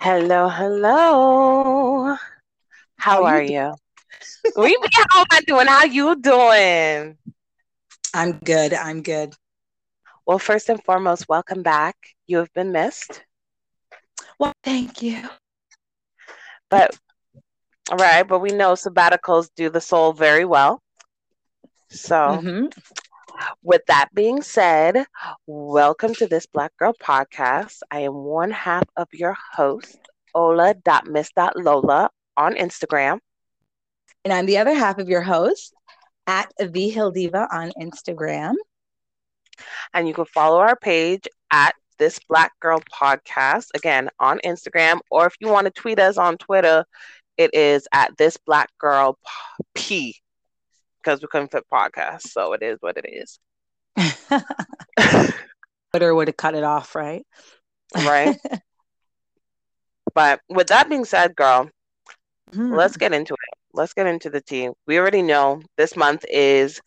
Hello, hello. How, How are you you? we how am I doing? How you doing? I'm good. I'm good. Well, first and foremost, welcome back. You have been missed. Well, thank you. But all right, but we know sabbaticals do the soul very well. So hmm with that being said, welcome to this Black Girl Podcast. I am one half of your host, Ola.miss.lola on Instagram. And I'm the other half of your host at the Hil-Diva on Instagram. And you can follow our page at this Black Girl Podcast again on Instagram, or if you want to tweet us on Twitter, it is at this Black Girl P because we couldn't fit podcast, so it is what it is, Twitter would have cut it off, right? right? but with that being said, girl, Mhm. let's get into it. Let's get into the tea. We already know this month is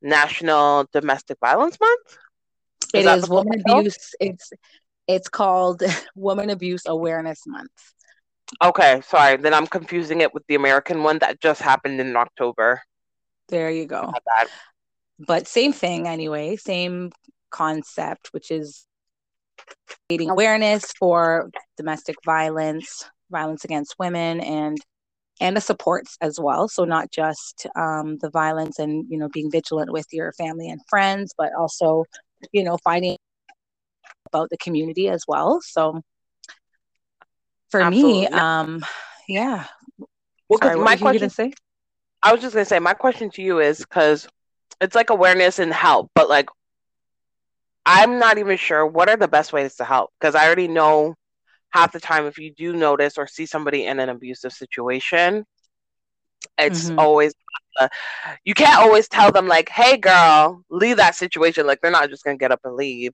National Domestic Violence Month. It is the full woman abuse. It's it's called Woman Abuse Awareness Month. Okay, sorry. Then I'm confusing it with the American one that just happened in October. There you go. But same thing anyway, same concept, which is creating awareness for domestic violence, violence against women, and and the supports as well. So not just um, the violence and you know being vigilant with your family and friends, but also you know finding about the community as well. So for me, um, yeah. Well, Sorry, my question, say? I was just gonna say, my question to you is because it's like awareness and help, but like I'm not even sure what are the best ways to help because I already know half the time if you do notice or see somebody in an abusive situation, it's Mhm. always uh, you can't always tell them like, "Hey, girl, leave that situation." Like they're not just gonna get up and leave.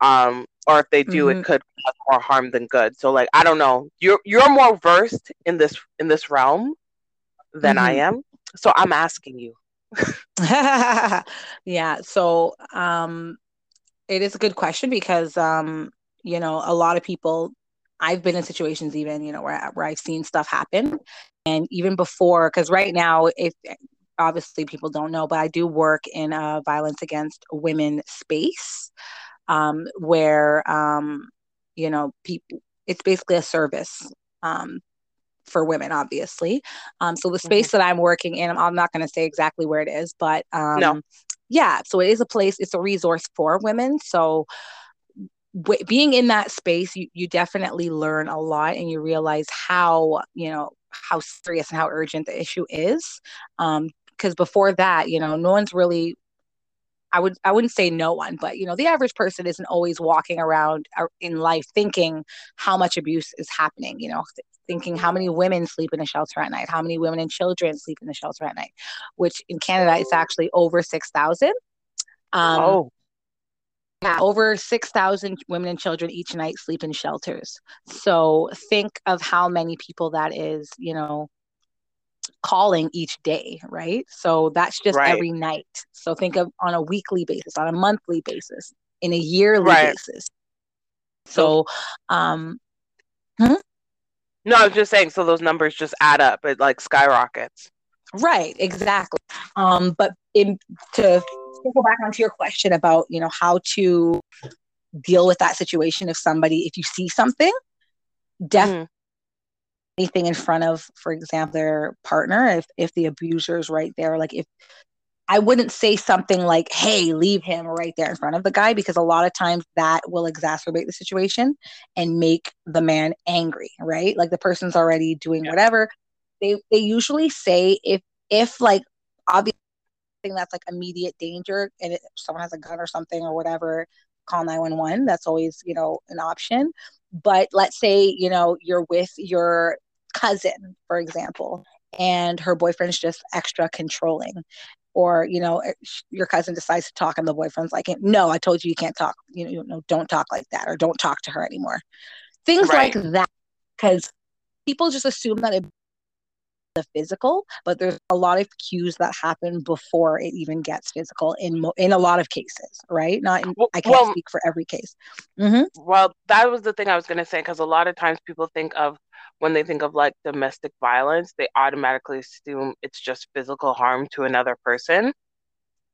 Um, or if they do, Mhm. it could cause more harm than good. So, like, I don't know. You're you're more versed in this in this realm than I Mhm. am. So I'm asking you. yeah so um it is a good question because um you know a lot of people i've been in situations even you know where, where i've seen stuff happen and even before because right now if obviously people don't know but i do work in a violence against women space um where um you know people it's basically a service um for women obviously. Um so the space that i'm working in i'm, not going to say exactly where it is but um No. yeah so it is a place it's a resource for women. So w- being in that space you, you definitely learn a lot and you realize how you know how serious and how urgent the issue is. Um because before that you know no one's really I would I wouldn't say no one, but you know, the average person isn't always walking around uh, in life thinking how much abuse is happening, you know, thinking how many women sleep in a shelter at night, how many women and children sleep in the shelter at night, which in Canada it's actually over 6,000. Um Oh, yeah, over 6,000 women and children each night sleep in shelters. So think of how many people that is, you know, calling each day, right? So that's just right, every night. So think of on a weekly basis, on a monthly basis, in a yearly right. basis. So, um, No, I was just saying. So those numbers just add up. It like skyrockets. right, exactly. Um, but in to circle back onto your question about, you know, how to deal with that situation if somebody, if you see something, definitely Mhm. anything in front of, for example, their partner, if if the abuser is right there, like if I wouldn't say something like, hey, leave him right there in front of the guy, because a lot of times that will exacerbate the situation and make the man angry, right? Like the person's already doing Yeah. whatever. They they usually say if if like obviously that's like immediate danger and it, someone has a gun or something or whatever, call 911. That's always, you know, an option. But let's say, you know, you're with your cousin, for example, and her boyfriend's just extra controlling or you know your cousin decides to talk and the boyfriend's like no i told you you can't talk you know, you know don't talk like that or don't talk to her anymore things Right. like that because people just assume that it the physical, but there's a lot of cues that happen before it even gets physical in mo- in a lot of cases, right? Not in, I can't well, speak for every case. Mm-hmm. Well, that was the thing I was going to say because a lot of times people think of when they think of like domestic violence, they automatically assume it's just physical harm to another person.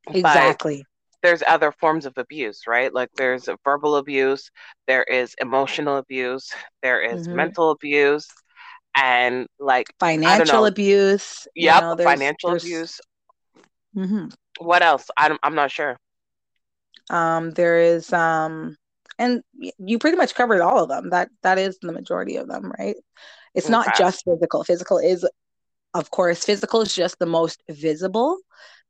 Exactly. But there's other forms of abuse, right? Like there's verbal abuse, there is emotional abuse, there is mm-hmm. mental abuse, and like financial abuse. Yep, you know, there's, financial there's... abuse. Mm-hmm. What else? I'm I'm not sure. Um, there is um, and you pretty much covered all of them. That that is the majority of them, right? It's okay. not just physical. Physical is, of course, physical is just the most visible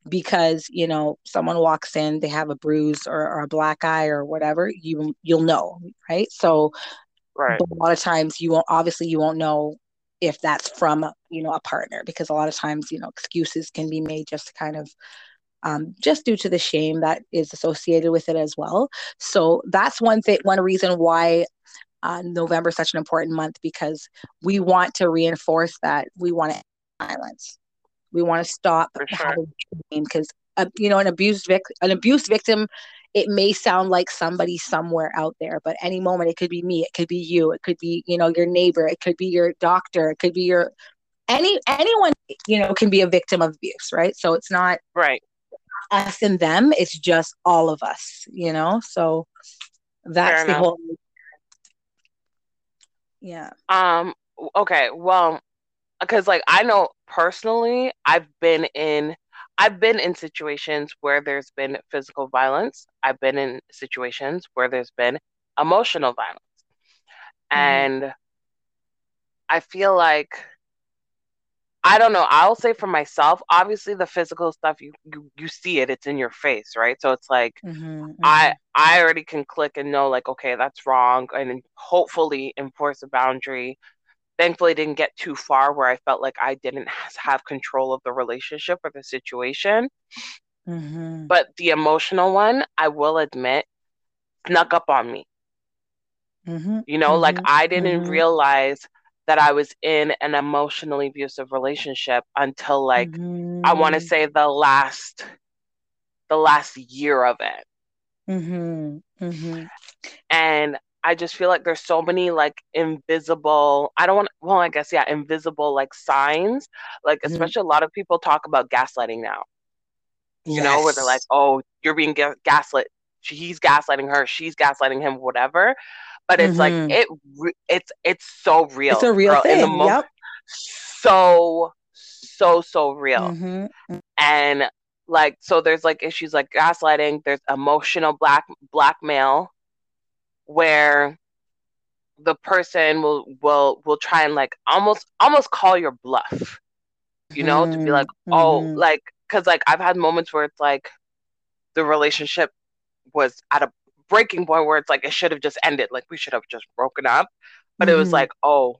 because you know someone walks in they have a bruise or, or, a black eye or whatever you you'll know right so right. a lot of times you won't obviously you won't know if that's from you know a partner because a lot of times you know excuses can be made just to kind of um, just due to the shame that is associated with it as well. So that's one thing one reason why uh, november is such an important month because we want to reinforce that we want to violence. We want to stop sure. having because uh, you know an abused vic- an abuse victim it may sound like somebody somewhere out there but any moment it could be me it could be you it could be you know your neighbor it could be your doctor it could be your any anyone you know can be a victim of abuse right? So it's not right us and them it's just all of us you know so that's the whole yeah um okay well because like i know personally i've been in I've been in situations where there's been physical violence. I've been in situations where there's been emotional violence. Mm-hmm. And I feel like I don't know, I'll say for myself, obviously the physical stuff you you, you see it, it's in your face, right? So it's like mm-hmm, mm-hmm. I I already can click and know like okay, that's wrong and hopefully enforce a boundary thankfully didn't get too far where I felt like I didn't have control of the relationship or the situation. Mm-hmm. But the emotional one, I will admit, snuck up on me. Mm-hmm. You know, mm-hmm. like I didn't mm-hmm. realize that I was in an emotionally abusive relationship until like I want to mm-hmm. say the last the last year of it. Mm-hmm. And I just feel like there's so many like invisible, I don't want, well, I guess, yeah, invisible like signs. Like, mm-hmm. especially a lot of people talk about gaslighting now, you yes. know, where they're like, oh, you're being ga- gaslit. He's gaslighting her. She's gaslighting him, whatever. But it's mm-hmm. like, it, it's, it's so real. It's a real girl, thing. Mo- yep. So, so, so real. Mm-hmm. And like, so there's like issues like gaslighting, there's emotional black blackmail where the person will will will try and like almost almost call your bluff you know mm-hmm. to be like mm-hmm. oh mm-hmm. like because like i've had moments where it's like the relationship was at a breaking point where it's like it should have just ended like we should have just broken up but mm-hmm. it was mm-hmm. like oh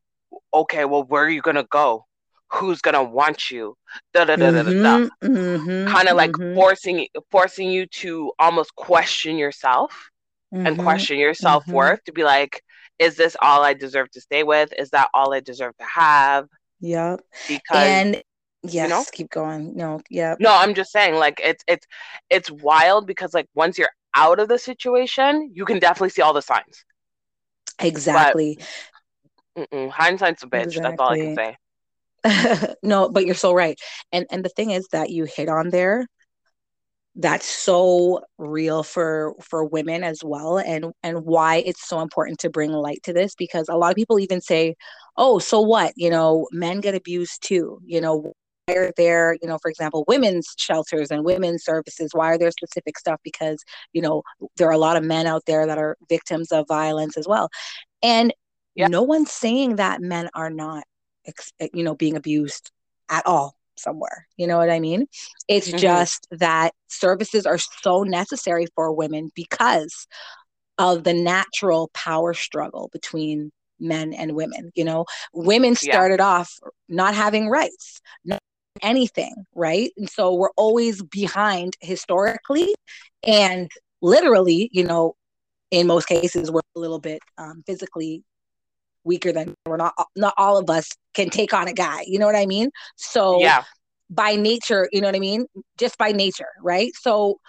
okay well where are you gonna go who's gonna want you da da da da da, da. Mm-hmm. kind of like forcing forcing you to almost question yourself mm-hmm. and question your self worth mm-hmm. to be like, is this all I deserve to stay with? Is that all I deserve to have? Yep. Because and yes, you know? keep going. No, yeah. No, I'm just saying, like it's it's it's wild because like once you're out of the situation, you can definitely see all the signs. Exactly. But, hindsight's a bitch. Exactly. That's all I can say. no, but you're so right. And and the thing is that you hit on there that's so real for for women as well and and why it's so important to bring light to this because a lot of people even say oh so what you know men get abused too you know are there you know for example women's shelters and women's services why are there specific stuff because you know there are a lot of men out there that are victims of violence as well and yeah. no one's saying that men are not you know being abused at all somewhere. You know what I mean? It's mm-hmm. just that services are so necessary for women because of the natural power struggle between men and women. You know, women started yeah. off not having rights, not anything, right? And so we're always behind historically and literally, you know, in most cases, we're a little bit um, physically weaker than we're not not all of us can take on a guy you know what i mean? So yeah. by nature you know what i mean? Just by nature right? So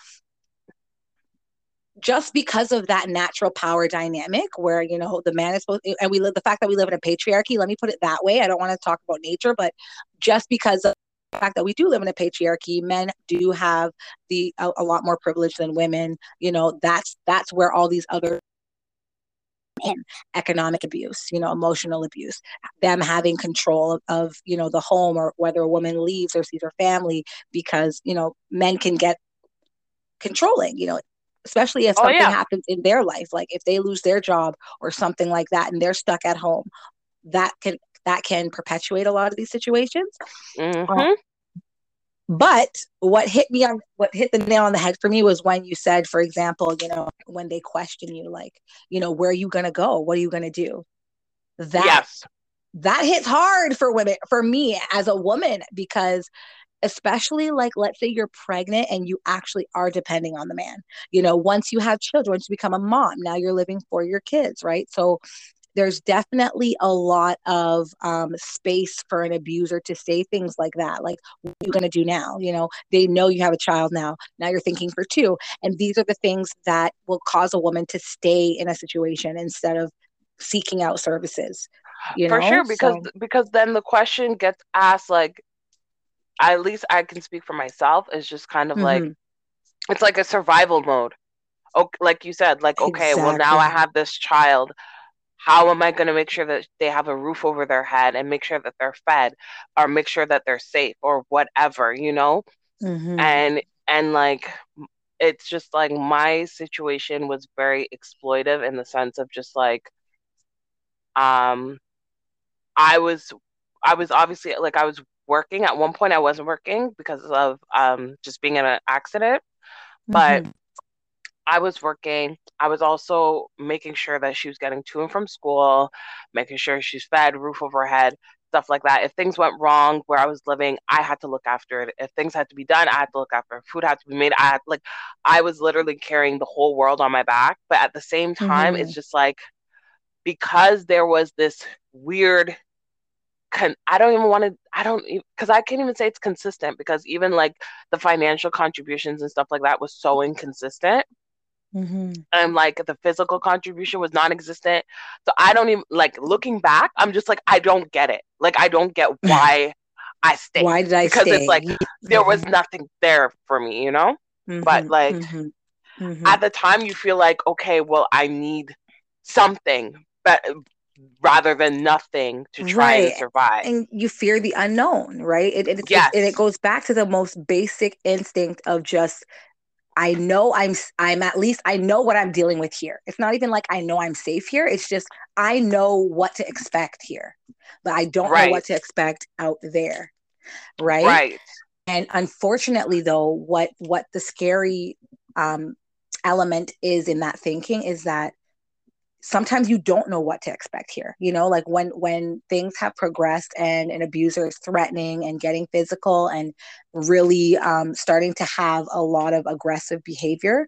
just because of that natural power dynamic where you know the man is supposed and we live the fact that we live in a patriarchy let me put it that way. I don't want to talk about nature but just because of fact that we do live in a patriarchy men do have the a, a lot more privilege than women you know that's that's where all these other and economic abuse you know emotional abuse them having control of, of, you know the home or whether a woman leaves or sees her family because you know men can get controlling you know especially if oh, something yeah. happens in their life like if they lose their job or something like that and they're stuck at home that can that can perpetuate a lot of these situations. Mm-hmm. um, but what hit me on what hit the nail on the head for me was when you said for example you know when they question you like you know where are you going to go? What are you going to do? That yes. that hits hard for women for me as a woman because especially like let's say you're pregnant and you actually are depending on the man. You know once you have children once you become a mom now you're living for your kids right? So there's definitely a lot of um, space for an abuser to say things like that like what are you going to do now you know they know you have a child now now you're thinking for two and these are the things that will cause a woman to stay in a situation instead of seeking out services you for know? sure because so, because then the question gets asked like at least I can speak for myself, is just kind of mm-hmm. like it's like a survival mode. Okay, like you said, like okay, exactly. well now I have this child. How am I going to make sure that they have a roof over their head and make sure that they're fed, or make sure that they're safe, or whatever, you know? Mm-hmm. And and like it's just like my situation was very exploitive in the sense of just like um I was I was obviously like I was working. At one point, I wasn't working because of um, just being in an accident, but mm-hmm. I was working. I was also making sure that she was getting to and from school, making sure she's fed, roof over her head, stuff like that. If things went wrong where I was living, I had to look after it. If things had to be done, I had to look after it. Food had to be made. I had like I was literally carrying the whole world on my back. But at the same time, mm-hmm. it's just like because there was this weird con- I don't even want to I don't because I can't even say it's consistent because even like the financial contributions and stuff like that was so inconsistent. Mm-hmm. And like the physical contribution was non-existent. So I don't even like looking back. I'm just like I don't get it. Like I don't get why I stayed. Why did I? Stay? Because stay? it's like there was nothing there for me, you know. Mm-hmm. But like mm-hmm. mm-hmm. at the time, you feel like okay, well, I need something, but rather than nothing to try right. and survive. And you fear the unknown, right? It, it, yes. It, and it goes back to the most basic instinct of just I know I'm I'm at least I know what I'm dealing with here. It's not even like I know I'm safe here. It's just I know what to expect here. But I don't right. know what to expect out there. Right? Right. And unfortunately though, what what the scary um element is in that thinking is that sometimes you don't know what to expect here you know like when when things have progressed and an abuser is threatening and getting physical and really um, starting to have a lot of aggressive behavior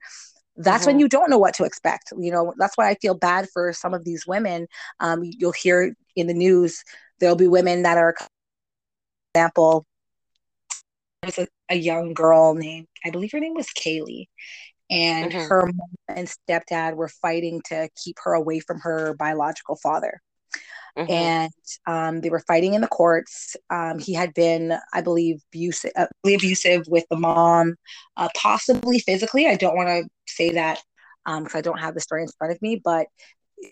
that's mm-hmm. when you don't know what to expect you know that's why i feel bad for some of these women um, you'll hear in the news there'll be women that are example there's a, a young girl named i believe her name was kaylee and mm-hmm. her mom and stepdad were fighting to keep her away from her biological father. Mm-hmm. And um, they were fighting in the courts. Um, he had been, I believe, abusive, uh, abusive with the mom, uh, possibly physically. I don't want to say that because um, I don't have the story in front of me, but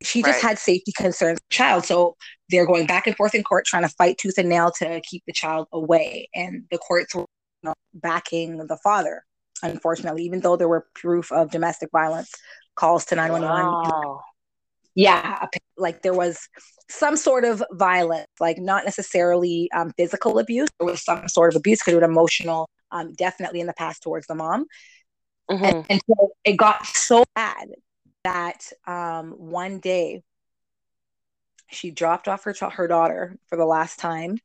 she just right. had safety concerns for the child. So they're going back and forth in court trying to fight tooth and nail to keep the child away. And the courts were you know, backing the father unfortunately, even though there were proof of domestic violence calls to 911. Wow. Yeah, like there was some sort of violence, like not necessarily um, physical abuse. There was some sort of abuse because it was emotional, um, definitely in the past towards the mom. Mm-hmm. And, and, so it got so bad that um, one day she dropped off her her daughter for the last time,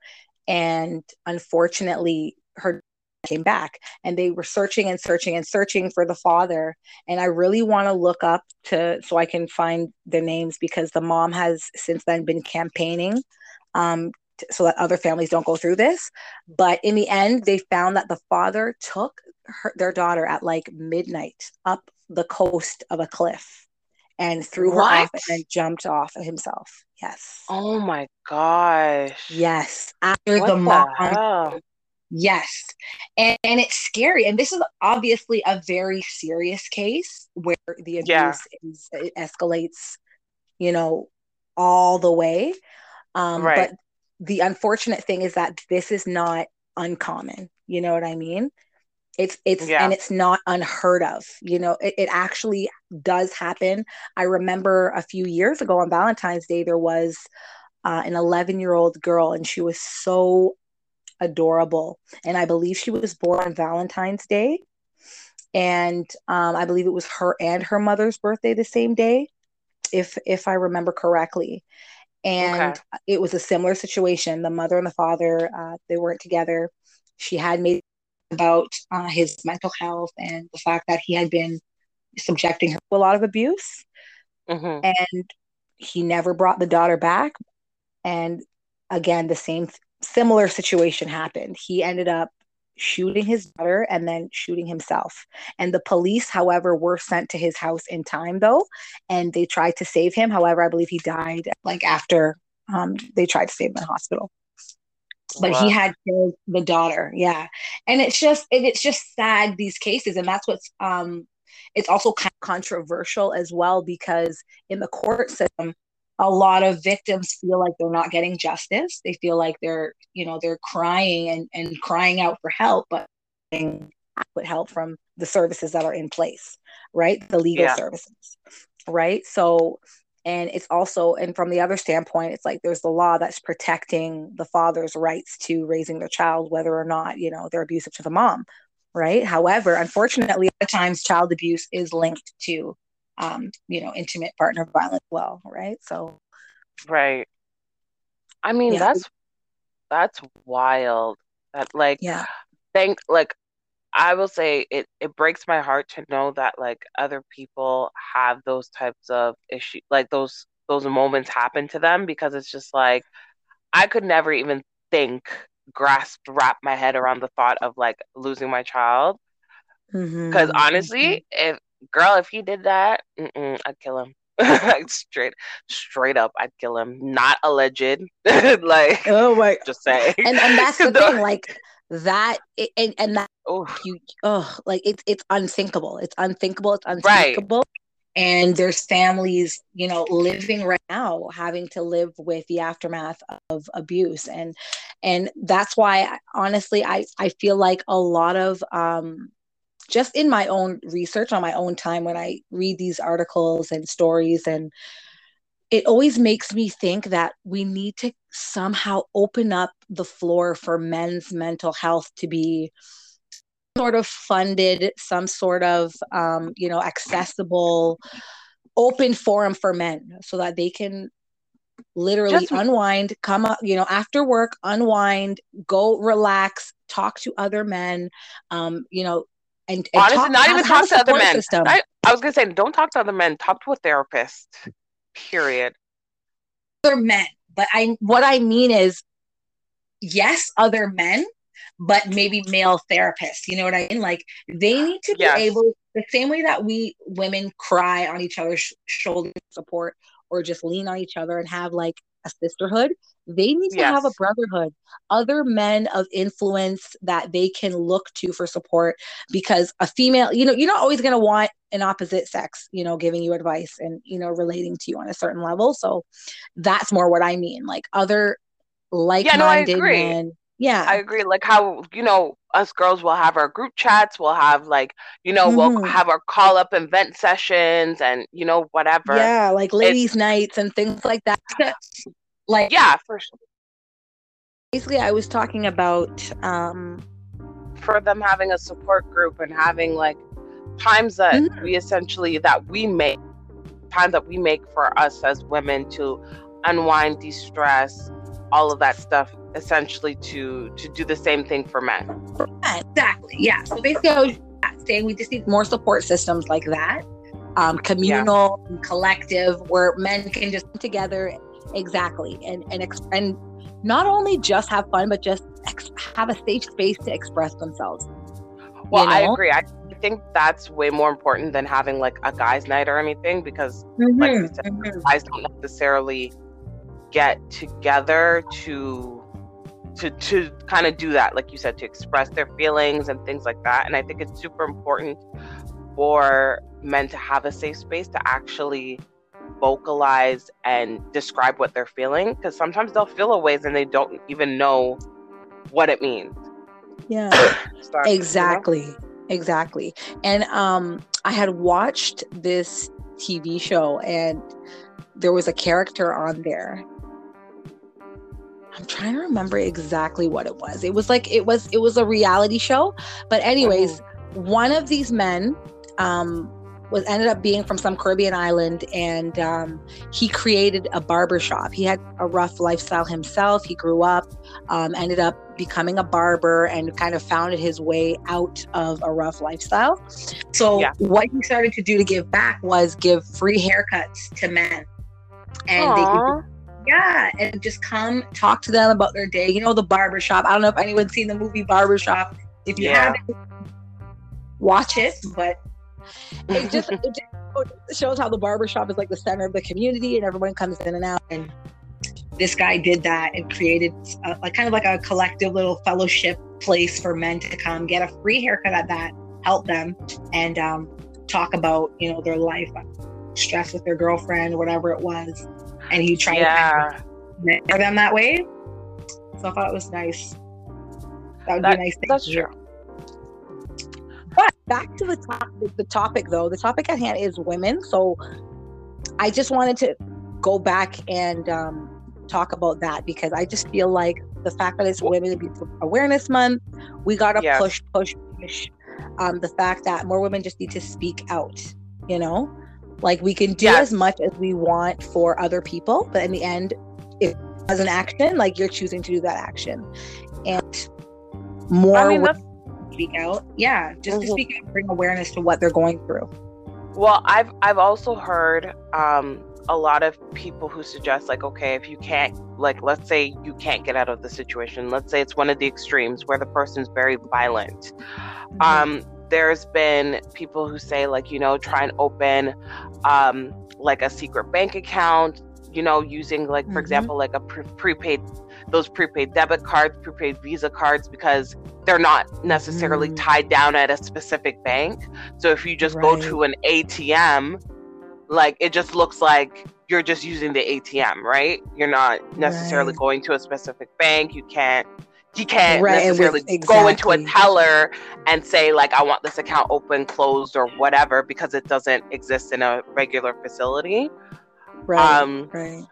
and unfortunately, her came back and they were searching and searching and searching for the father. And i really want to look up to so i can find their names because the mom has since then been campaigning um, so that other families don't go through this. But in the end they found that the father took her, their daughter at like midnight up the coast of a cliff and threw what? her off and then jumped off himself. Yes. Oh my gosh. Yes. After what the mom Yes. And, and it's scary. And this is obviously a very serious case where the abuse yeah. is, it escalates, you know, all the way. Um, right. But the unfortunate thing is that this is not uncommon. You know what I mean? It's it's yeah. and it's not unheard of. You know, it, it actually does happen. I remember a few years ago on Valentine's Day there was uh, an 11 year old girl and she was so adorable. And I believe she was born on Valentine's Day. And um, I believe it was her and her mother's birthday the same day, if if I remember correctly. And okay. it was a similar situation. The mother and the father, uh, they weren't together. She had made about uh, his mental health and the fact that he had been subjecting her to a lot of abuse. Mm-hmm. And he never brought the daughter back. And again, the same similar situation happened. He ended up shooting his daughter and then shooting himself. And the police, however, were sent to his house in time though, and they tried to save him. However, I believe he died like after um, they tried to save him in hospital. But wow. he had killed the daughter, yeah. And it's just it's just sad these cases, and that's what's um it's also kind of controversial as well because in the court system a lot of victims feel like they're not getting justice. They feel like they're, you know, they're crying and, and crying out for help, but adequate help from the services that are in place, right? The legal yeah. services, right? So, and it's also, and from the other standpoint, it's like there's the law that's protecting the father's rights to raising their child, whether or not, you know, they're abusive to the mom, right? However, unfortunately, at times child abuse is linked to um, you know, intimate partner violence well, right? So Right. I mean, yeah. that's that's wild. That like yeah. Thank like I will say it it breaks my heart to know that like other people have those types of issues like those those moments happen to them because it's just like I could never even think grasp wrap my head around the thought of like losing my child because mm-hmm. honestly mm-hmm. if girl, if he did that, I'd kill him. straight, straight up, I'd kill him. Not alleged, like oh my, just say. And and that's the thing, like that, and and that Oof. you, oh, like it's it's unthinkable. It's unthinkable. It's unthinkable. Right. And there's families, you know, living right now having to live with the aftermath of abuse, and and that's why, honestly, I I feel like a lot of um just in my own research on my own time when I read these articles and stories and it always makes me think that we need to somehow open up the floor for men's mental health to be sort of funded some sort of um, you know accessible open forum for men so that they can literally Just, unwind come up you know after work unwind go relax talk to other men um, you know and, and honestly, talk, not even talk to other men. I, I was gonna say, don't talk to other men. Talk to a therapist. Period. Other men, but I what I mean is, yes, other men, but maybe male therapists. You know what I mean? Like they need to be yes. able the same way that we women cry on each other's shoulder support or just lean on each other and have like a sisterhood. They need to yes. have a brotherhood, other men of influence that they can look to for support because a female, you know, you're not always going to want an opposite sex, you know, giving you advice and, you know, relating to you on a certain level. So that's more what I mean. Like other like minded yeah, no, men. Yeah. I agree. Like how, you know, us girls will have our group chats, we'll have like, you know, mm-hmm. we'll have our call up and vent sessions and, you know, whatever. Yeah, like ladies' it's, nights and things like that. Like yeah, for sure. Basically, I was talking about um, for them having a support group and having like times that mm-hmm. we essentially that we make time that we make for us as women to unwind, de-stress, all of that stuff essentially to to do the same thing for men. Exactly. Yeah. So basically, I was saying we just need more support systems like that, um, communal, yeah. collective, where men can just come together. Exactly, and and and not only just have fun, but just ex- have a safe space to express themselves. Well, you know? I agree. I think that's way more important than having like a guys' night or anything because, mm-hmm, like said, mm-hmm. guys don't necessarily get together to to to kind of do that like you said to express their feelings and things like that and i think it's super important for men to have a safe space to actually vocalize and describe what they're feeling because sometimes they'll feel a ways and they don't even know what it means yeah exactly you know? exactly and um i had watched this tv show and there was a character on there I'm trying to remember exactly what it was. It was like it was it was a reality show. But anyways, oh. one of these men um was ended up being from some Caribbean island and um, he created a barber shop. He had a rough lifestyle himself. He grew up, um, ended up becoming a barber and kind of founded his way out of a rough lifestyle. So yeah. what he started to do to give back was give free haircuts to men. And Aww. they could yeah, and just come talk to them about their day. You know, the barber shop. I don't know if anyone's seen the movie Barbershop. If you yeah. haven't, watch it. But it just, it just shows how the barbershop is like the center of the community and everyone comes in and out. And this guy did that and created a, a kind of like a collective little fellowship place for men to come get a free haircut at that, help them, and um, talk about, you know, their life, stress with their girlfriend, whatever it was and he tried yeah. to mentor them that way. So I thought it was nice. That would that, be nice thing. That's true. But back to the topic, the topic though, the topic at hand is women. So I just wanted to go back and um, talk about that because I just feel like the fact that it's Women Abuse Awareness Month, we gotta yes. push, push, push. Um, the fact that more women just need to speak out. You know, like we can do yes. as much as we want for other people, but in the end, if as an action, like you're choosing to do that action, and more I mean, speak out, yeah, just mm-hmm. to speak out, bring awareness to what they're going through. Well, I've I've also heard um, a lot of people who suggest like, okay, if you can't, like, let's say you can't get out of the situation, let's say it's one of the extremes where the person's very violent. Mm-hmm. Um, there's been people who say like you know try and open um, like a secret bank account you know using like for mm-hmm. example like a pre- prepaid those prepaid debit cards prepaid visa cards because they're not necessarily mm. tied down at a specific bank so if you just right. go to an atm like it just looks like you're just using the atm right you're not necessarily right. going to a specific bank you can't he can't right, necessarily exactly. go into a teller and say like I want this account open, closed, or whatever because it doesn't exist in a regular facility. Right. Um, right.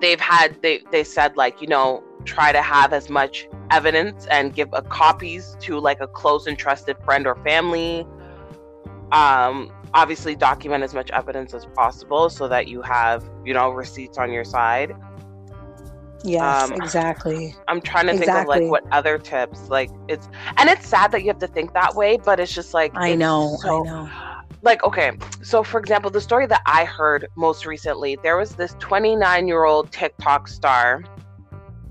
They've had they they said like you know try to have as much evidence and give a copies to like a close and trusted friend or family. Um, obviously document as much evidence as possible so that you have you know receipts on your side Yes, um, exactly. I'm trying to exactly. think of like what other tips. Like it's and it's sad that you have to think that way, but it's just like I know, so, I know. Like okay, so for example, the story that I heard most recently, there was this 29 year old TikTok star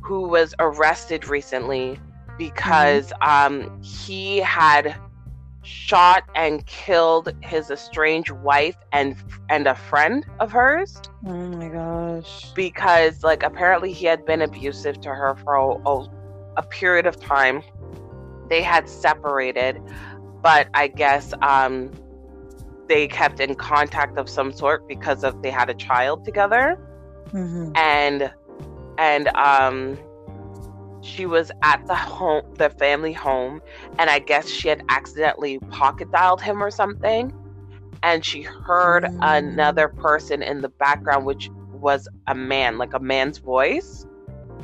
who was arrested recently because mm-hmm. um, he had shot and killed his estranged wife and and a friend of hers. Oh my gosh. Because like apparently he had been abusive to her for a, a, a period of time. They had separated, but I guess um they kept in contact of some sort because of they had a child together. Mm-hmm. And and um she was at the home the family home and i guess she had accidentally pocket dialed him or something and she heard mm. another person in the background which was a man like a man's voice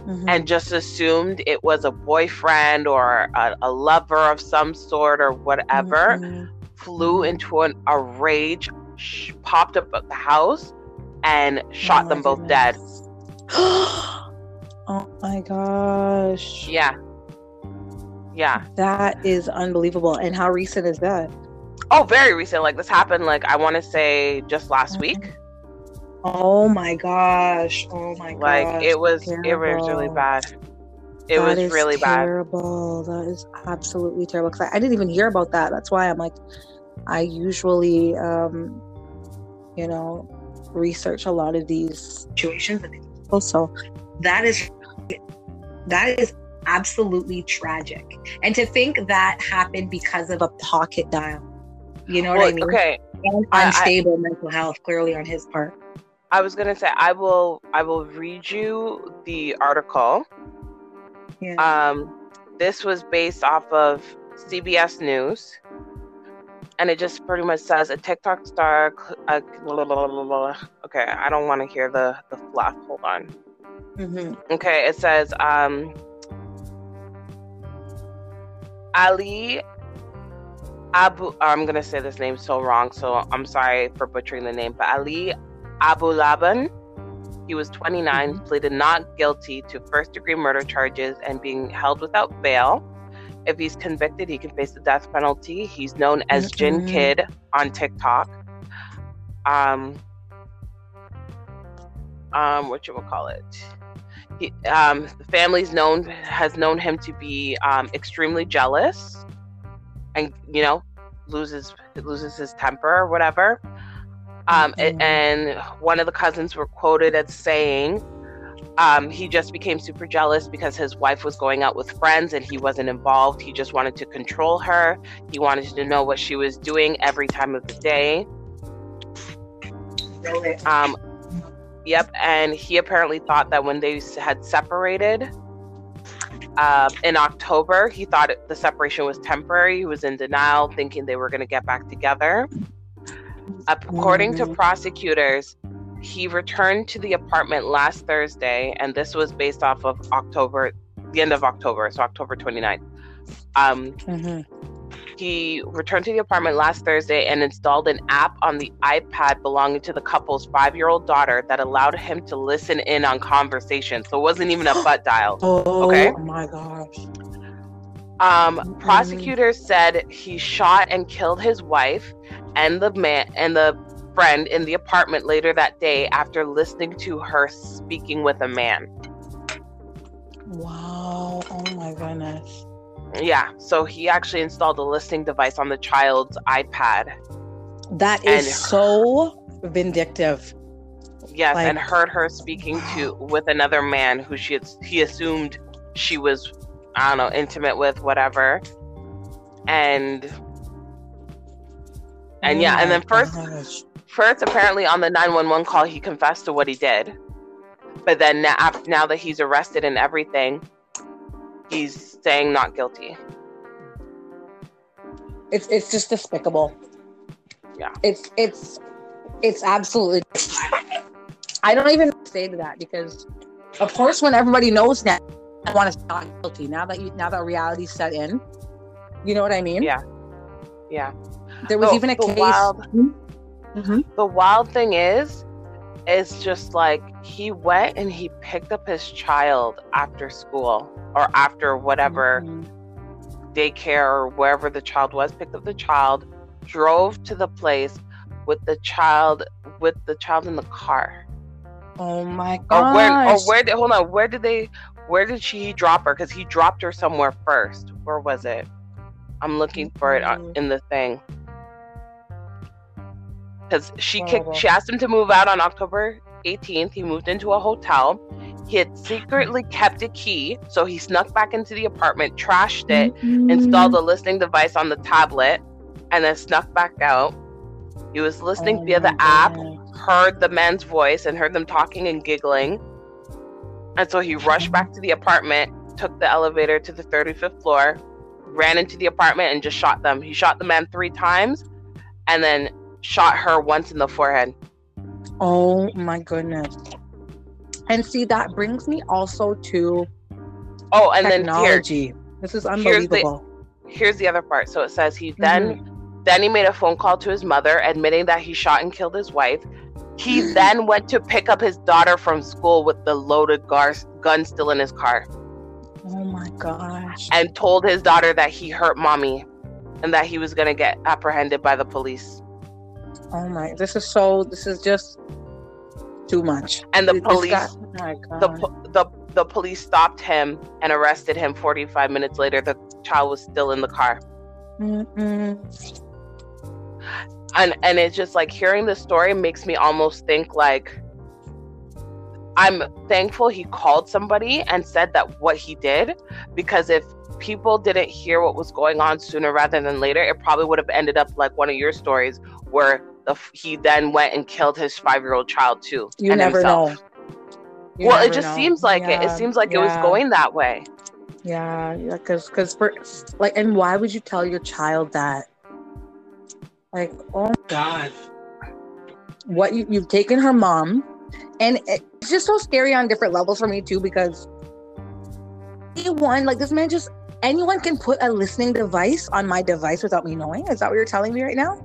mm-hmm. and just assumed it was a boyfriend or a, a lover of some sort or whatever mm-hmm. flew mm-hmm. into an, a rage sh- popped up at the house and shot oh them both goodness. dead Oh my gosh. Yeah. Yeah. That is unbelievable. And how recent is that? Oh, very recent. Like this happened like I want to say just last week. Oh my gosh. Oh my Like gosh. it was Terrible. it was really bad. It That was really bad. terrible. That is absolutely terrible. Because I, I didn't even hear about that. That's why I'm like, I usually, um, you know, research a lot of these situations. And also, that is that is absolutely tragic. And to think that happened because of a pocket dial. You know what I mean? okay. And I- I- unstable mental health, clearly on his part. I was gonna say I will I will read you the article. Yeah. Um, this was based off of CBS News, and it just pretty much says a TikTok star. Uh. Okay, I don't want to hear the the fluff. Hold on. Mhm. Okay, it says um, Ali Abu. I'm gonna say this name so wrong, so I'm sorry for butchering the name. But Ali Abulaban. He was 29, pleaded not guilty to first degree murder charges and being held without bail. If he's convicted, he can face the death penalty. He's known as Jin Mm-mm. Kid on TikTok. Um, um, what you will call it? He, um, the family's known has known him to be um, extremely jealous, and you know, loses loses his temper or whatever. Um, a- Mhm. and one of the cousins were quoted as saying, um, he just became super jealous because his wife was going out with friends and he wasn't involved. He just wanted to control her. He wanted to know what she was doing every time of the day. Um, yep, and he apparently thought that when they had separated um, in October, he thought the separation was temporary. He was in denial, thinking they were going to get back together. According to Mhm. prosecutors, he returned to the apartment last Thursday, and this was based off of October, the end of October, so October 29th. Um, Mhm. He returned to the apartment last Thursday and installed an app on the iPad belonging to the couple's five year old daughter that allowed him to listen in on conversations. So it wasn't even a butt dial. Oh Okay. my gosh. Um, prosecutors said he shot and killed his wife and the man and the friend in the apartment later that day after listening to her speaking with a man. Wow. Oh my goodness. Yeah, so he actually installed a listening device on the child's iPad. That is And- so vindictive. Yes, and heard her speaking to with another man who she had, he assumed she was I don't know intimate with whatever, and and yeah, and Oh then first gosh. first apparently on the nine one one call he confessed to what he did, but then now, now that he's arrested and everything, he's saying not guilty. It's it's just despicable. Yeah. It's it's it's absolutely. I don't even say to that because, of course, when everybody knows that I want to not guilty. Now that you now that reality set in, you know what I mean? Yeah. Yeah. There was even a the case. wild- Mhm. the wild thing is it's just like he went and he picked up his child after school or after whatever Mhm. daycare or wherever the child was picked up the child drove to the place with the child with the child in the car Oh my or gosh. where or where did hold on where did they where did she drop her because he dropped her somewhere first where was it i'm looking for it on- Mhm. in the thing because she kicked she asked him to move out on october 18th he moved into a hotel he had secretly kept a key so he snuck back into the apartment trashed it Mm-hmm. installed a listening device on the tablet and then snuck back out he was listening Oh via the app heard the man's voice and heard them talking and giggling. And so he rushed back to the apartment, took the elevator to the 35th floor, ran into the apartment, and just shot them. He shot the man three times and then shot her once in the forehead. Oh my goodness. And see, that brings me also to Oh, and then here, technology. this is here's the- unbelievable. here's the other part. So it says he then mm-hmm. then he made a phone call to his mother admitting that he shot and killed his wife. He then went to pick up his daughter from school with the loaded gar- gun still in his car. Oh my gosh. And told his daughter that he hurt mommy and that he was going to get apprehended by the police. Oh my, this is so, this is just too much. And the police, got, oh the, the, the police stopped him and arrested him 45 minutes later. The child was still in the car. Mm-mm. And, and it's just like hearing the story makes me almost think like I'm thankful he called somebody and said that what he did because if people didn't hear what was going on sooner rather than later, it probably would have ended up like one of your stories where the, he then went and killed his five year old child too. You never himself. know. You well, it just know. seems like yeah, it. It seems like yeah. it was going that way. Yeah, yeah, because because for like, and why would you tell your child that? Like, oh my god, what you you've taken her mom, and it's just so scary on different levels for me too because one like this man just anyone can put a listening device on my device without me knowing. Is that what you're telling me right now?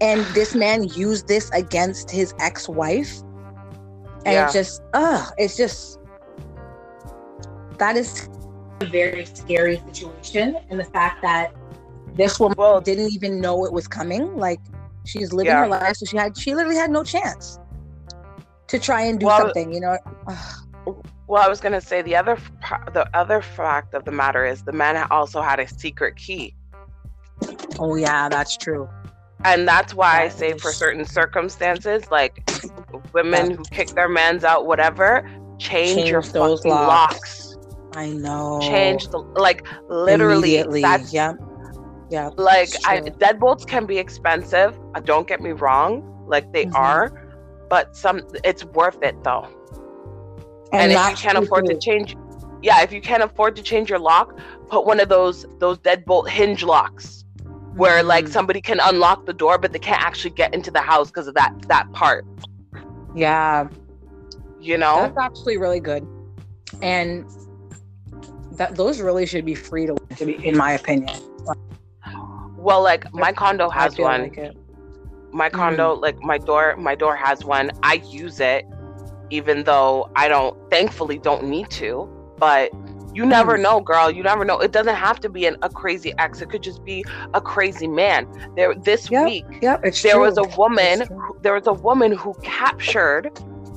And this man used this against his ex-wife. And yeah. just, uh, it's just that is a very scary situation. And the fact that this woman well, didn't even know it was coming. Like she's living yeah. her life, so she had she literally had no chance to try and do well, something. You know. Well, I was gonna say the other the other fact of the matter is the man also had a secret key. Oh yeah, that's true. And that's why that I say is... for certain circumstances, like women who kick their mans out, whatever, change, change your those locks. locks. I know. Change the like literally. That's yeah, yeah. Like I, deadbolts can be expensive. Uh, don't get me wrong, like they mm-hmm. are, but some it's worth it though and, and if you can't afford to change yeah if you can't afford to change your lock put one of those those deadbolt hinge locks where mm-hmm. like somebody can unlock the door but they can't actually get into the house because of that that part. Yeah. You know? That's actually really good. And that those really should be free to, to be in my opinion. Well like my condo has one. like my condo mm. like my door my door has one. I use it even though I don't, thankfully, don't need to. But you never hmm. know, girl. You never know. It doesn't have to be an, a crazy ex. It could just be a crazy man. There, this yep, week, yep, there true. was a woman. Who, there was a woman who captured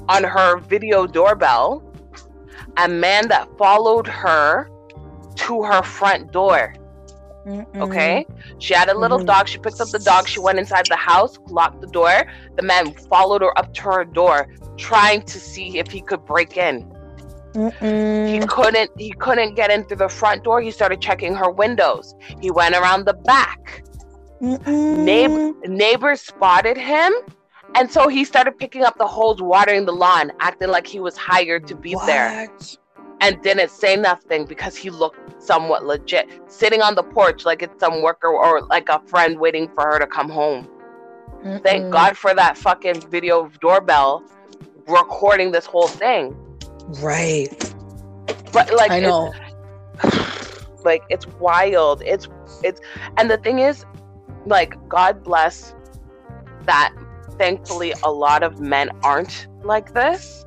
on her video doorbell a man that followed her to her front door. Mm-mm. Okay. She had a little mm-hmm. dog. She picked up the dog. She went inside the house, locked the door. The man followed her up to her door, trying to see if he could break in. Mm-mm. He couldn't. He couldn't get in through the front door. He started checking her windows. He went around the back. Neighbor, neighbors spotted him, and so he started picking up the hose, watering the lawn, acting like he was hired to be what? there, and didn't say nothing because he looked somewhat legit, sitting on the porch like it's some worker or like a friend waiting for her to come home. Mm-mm. Thank God for that fucking video doorbell recording this whole thing. Right. But like I know. like it's wild. It's it's and the thing is, like, God bless that thankfully a lot of men aren't like this.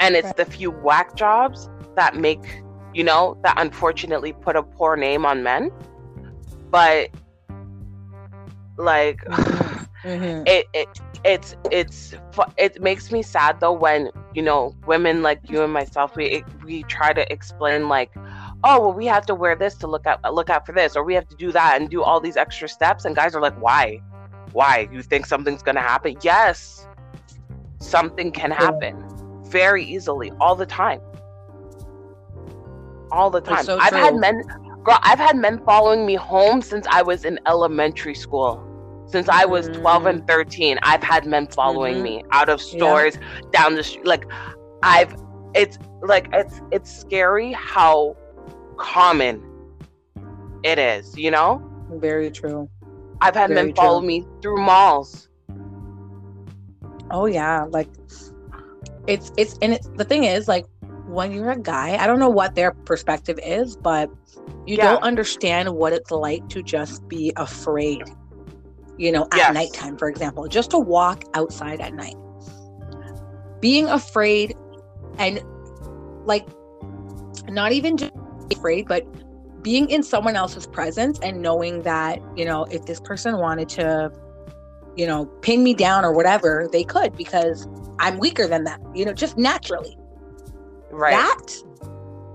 And it's the few whack jobs that make, you know, that unfortunately put a poor name on men. But like mm-hmm. it, it it's it's it makes me sad though when you know women like you and myself we we try to explain like oh well we have to wear this to look out look out for this or we have to do that and do all these extra steps and guys are like why? Why? You think something's gonna happen? Yes something can happen very easily all the time all the time so i've had men girl i've had men following me home since i was in elementary school since I was 12 and mm. 13, I've had men following mm-hmm. me out of stores, yeah. down the street. Like, I've, it's like, it's, it's scary how common it is, you know? Very true. I've had Very men follow true. me through malls. Oh, yeah. Like, it's, it's, and it's, the thing is, like, when you're a guy, I don't know what their perspective is, but you yeah. don't understand what it's like to just be afraid you know, at yes. nighttime, for example, just to walk outside at night. Being afraid and like not even just afraid, but being in someone else's presence and knowing that, you know, if this person wanted to, you know, pin me down or whatever, they could because I'm weaker than them, you know, just naturally. Right. That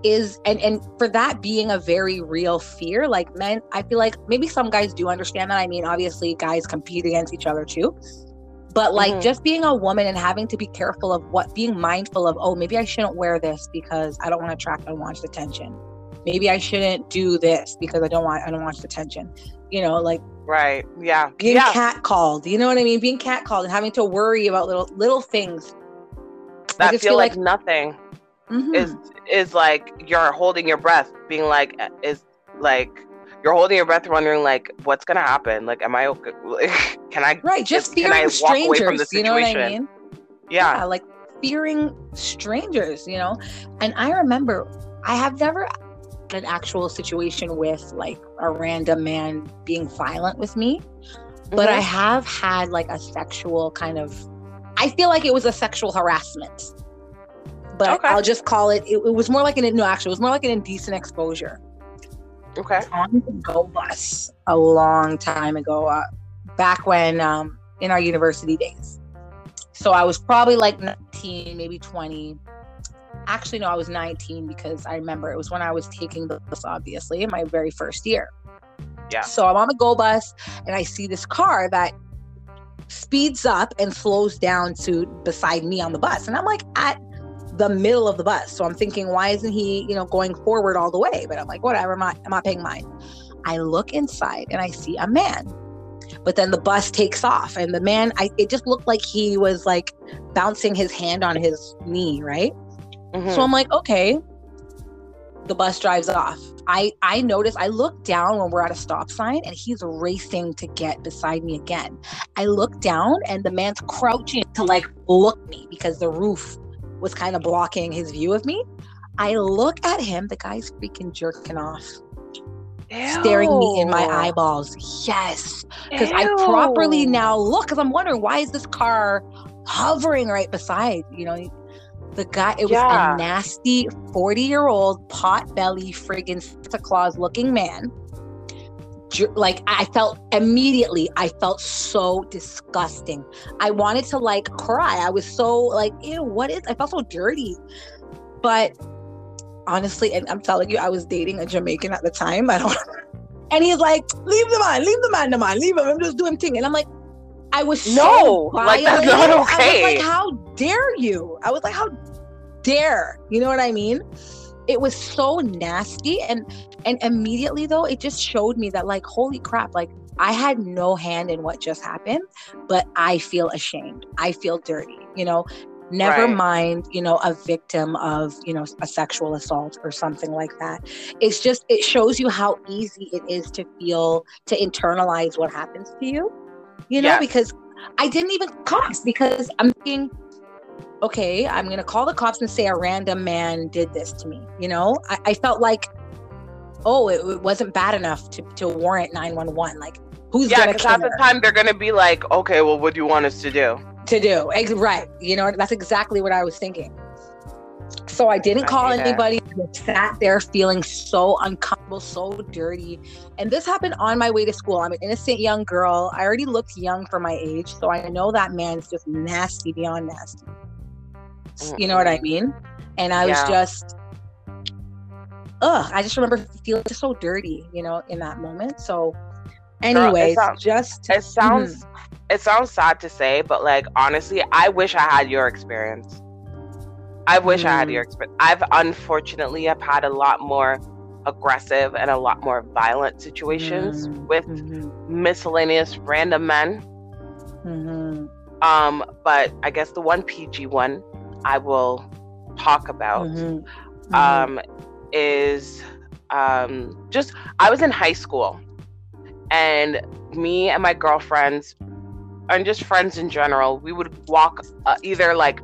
is and and for that being a very real fear like men i feel like maybe some guys do understand that i mean obviously guys compete against each other too but like mm-hmm. just being a woman and having to be careful of what being mindful of oh maybe i shouldn't wear this because i don't want to attract unwanted attention maybe i shouldn't do this because i don't want unwanted attention you know like right yeah being yeah. cat called you know what i mean being cat called and having to worry about little little things that feel, feel like, like nothing mm-hmm. is is like you're holding your breath, being like is like you're holding your breath, wondering like what's gonna happen. Like, am I okay? can I right? Just fearing can I walk strangers. Away from the situation? You know what I mean? Yeah. yeah, like fearing strangers. You know, and I remember I have never an actual situation with like a random man being violent with me mm-hmm. but i have had like a sexual kind of i feel like it was a sexual harassment but okay. I'll just call it, it, it. was more like an no, actually, it was more like an indecent exposure. Okay. On the go bus a long time ago, uh, back when um, in our university days. So I was probably like 19, maybe 20. Actually, no, I was 19 because I remember it was when I was taking the bus, obviously, in my very first year. Yeah. So I'm on the go bus and I see this car that speeds up and slows down to beside me on the bus. And I'm like at the middle of the bus. So I'm thinking, why isn't he, you know, going forward all the way? But I'm like, whatever, I'm not, I'm not paying mind. I look inside and I see a man. But then the bus takes off and the man, I it just looked like he was like bouncing his hand on his knee, right? Mm-hmm. So I'm like, okay. The bus drives off. I I notice I look down when we're at a stop sign and he's racing to get beside me again. I look down and the man's crouching to like look me because the roof was kind of blocking his view of me. I look at him, the guy's freaking jerking off. Ew. Staring me in my eyeballs. Yes. Because I properly now look, because I'm wondering why is this car hovering right beside, you know, the guy, it was yeah. a nasty 40 year old pot belly friggin' Santa Claus looking man like I felt immediately I felt so disgusting. I wanted to like cry. I was so like, ew, what is I felt so dirty. But honestly, and I'm telling you, I was dating a Jamaican at the time. I don't and he's like, leave the man, leave the man, the man, leave him. I'm just doing thing. And I'm like, I was no, so like that's not okay. I was like, how dare you? I was like, how dare? You know what I mean? it was so nasty and and immediately though it just showed me that like holy crap like i had no hand in what just happened but i feel ashamed i feel dirty you know never right. mind you know a victim of you know a sexual assault or something like that it's just it shows you how easy it is to feel to internalize what happens to you you know yes. because i didn't even cough because i'm thinking okay, I'm to call the cops and say a random man did this to me. You know, I, I felt like, oh, it, it, wasn't bad enough to, to warrant 911. Like, who's yeah, because half the time they're to be like, okay, well, what do you want us to do? To do. Right. You know, that's exactly what I was thinking. So I didn't call I anybody. I sat there feeling so uncomfortable, so dirty. And this happened on my way to school. I'm an innocent young girl. I already looked young for my age. So I know that man is just nasty beyond nasty. Mm-hmm. You know what I mean? And I was just, ugh, I just remember feeling just so dirty, you know, in that moment. So, anyways, Girl, it sounds, just it sounds mm-hmm. it sounds sad to say, but like honestly, I wish I had your experience. I wish mm-hmm. I had your mm. experience. I've unfortunately have had a lot more aggressive and a lot more violent situations mm-hmm. with mm-hmm. miscellaneous random men. Mm-hmm. Um, but I guess the one PG one I will talk about mm-hmm. Mm-hmm. Um, is um, just I was in high school and me and my girlfriends and just friends in general, we would walk uh, either like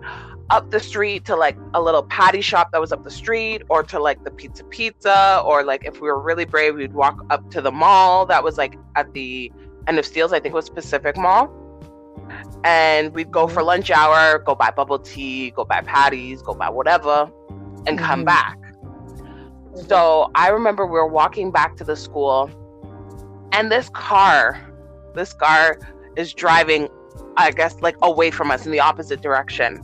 up the street to like a little patty shop that was up the street or to like the pizza pizza or like if we were really brave we'd walk up to the mall that was like at the end of Steeles, I think it was Pacific Mall. And we'd go for lunch hour, go buy bubble tea, go buy patties, go buy whatever, and come Mhm. back. So I remember we were walking back to the school, and this car, this car is driving, I guess, like away from us in the opposite direction.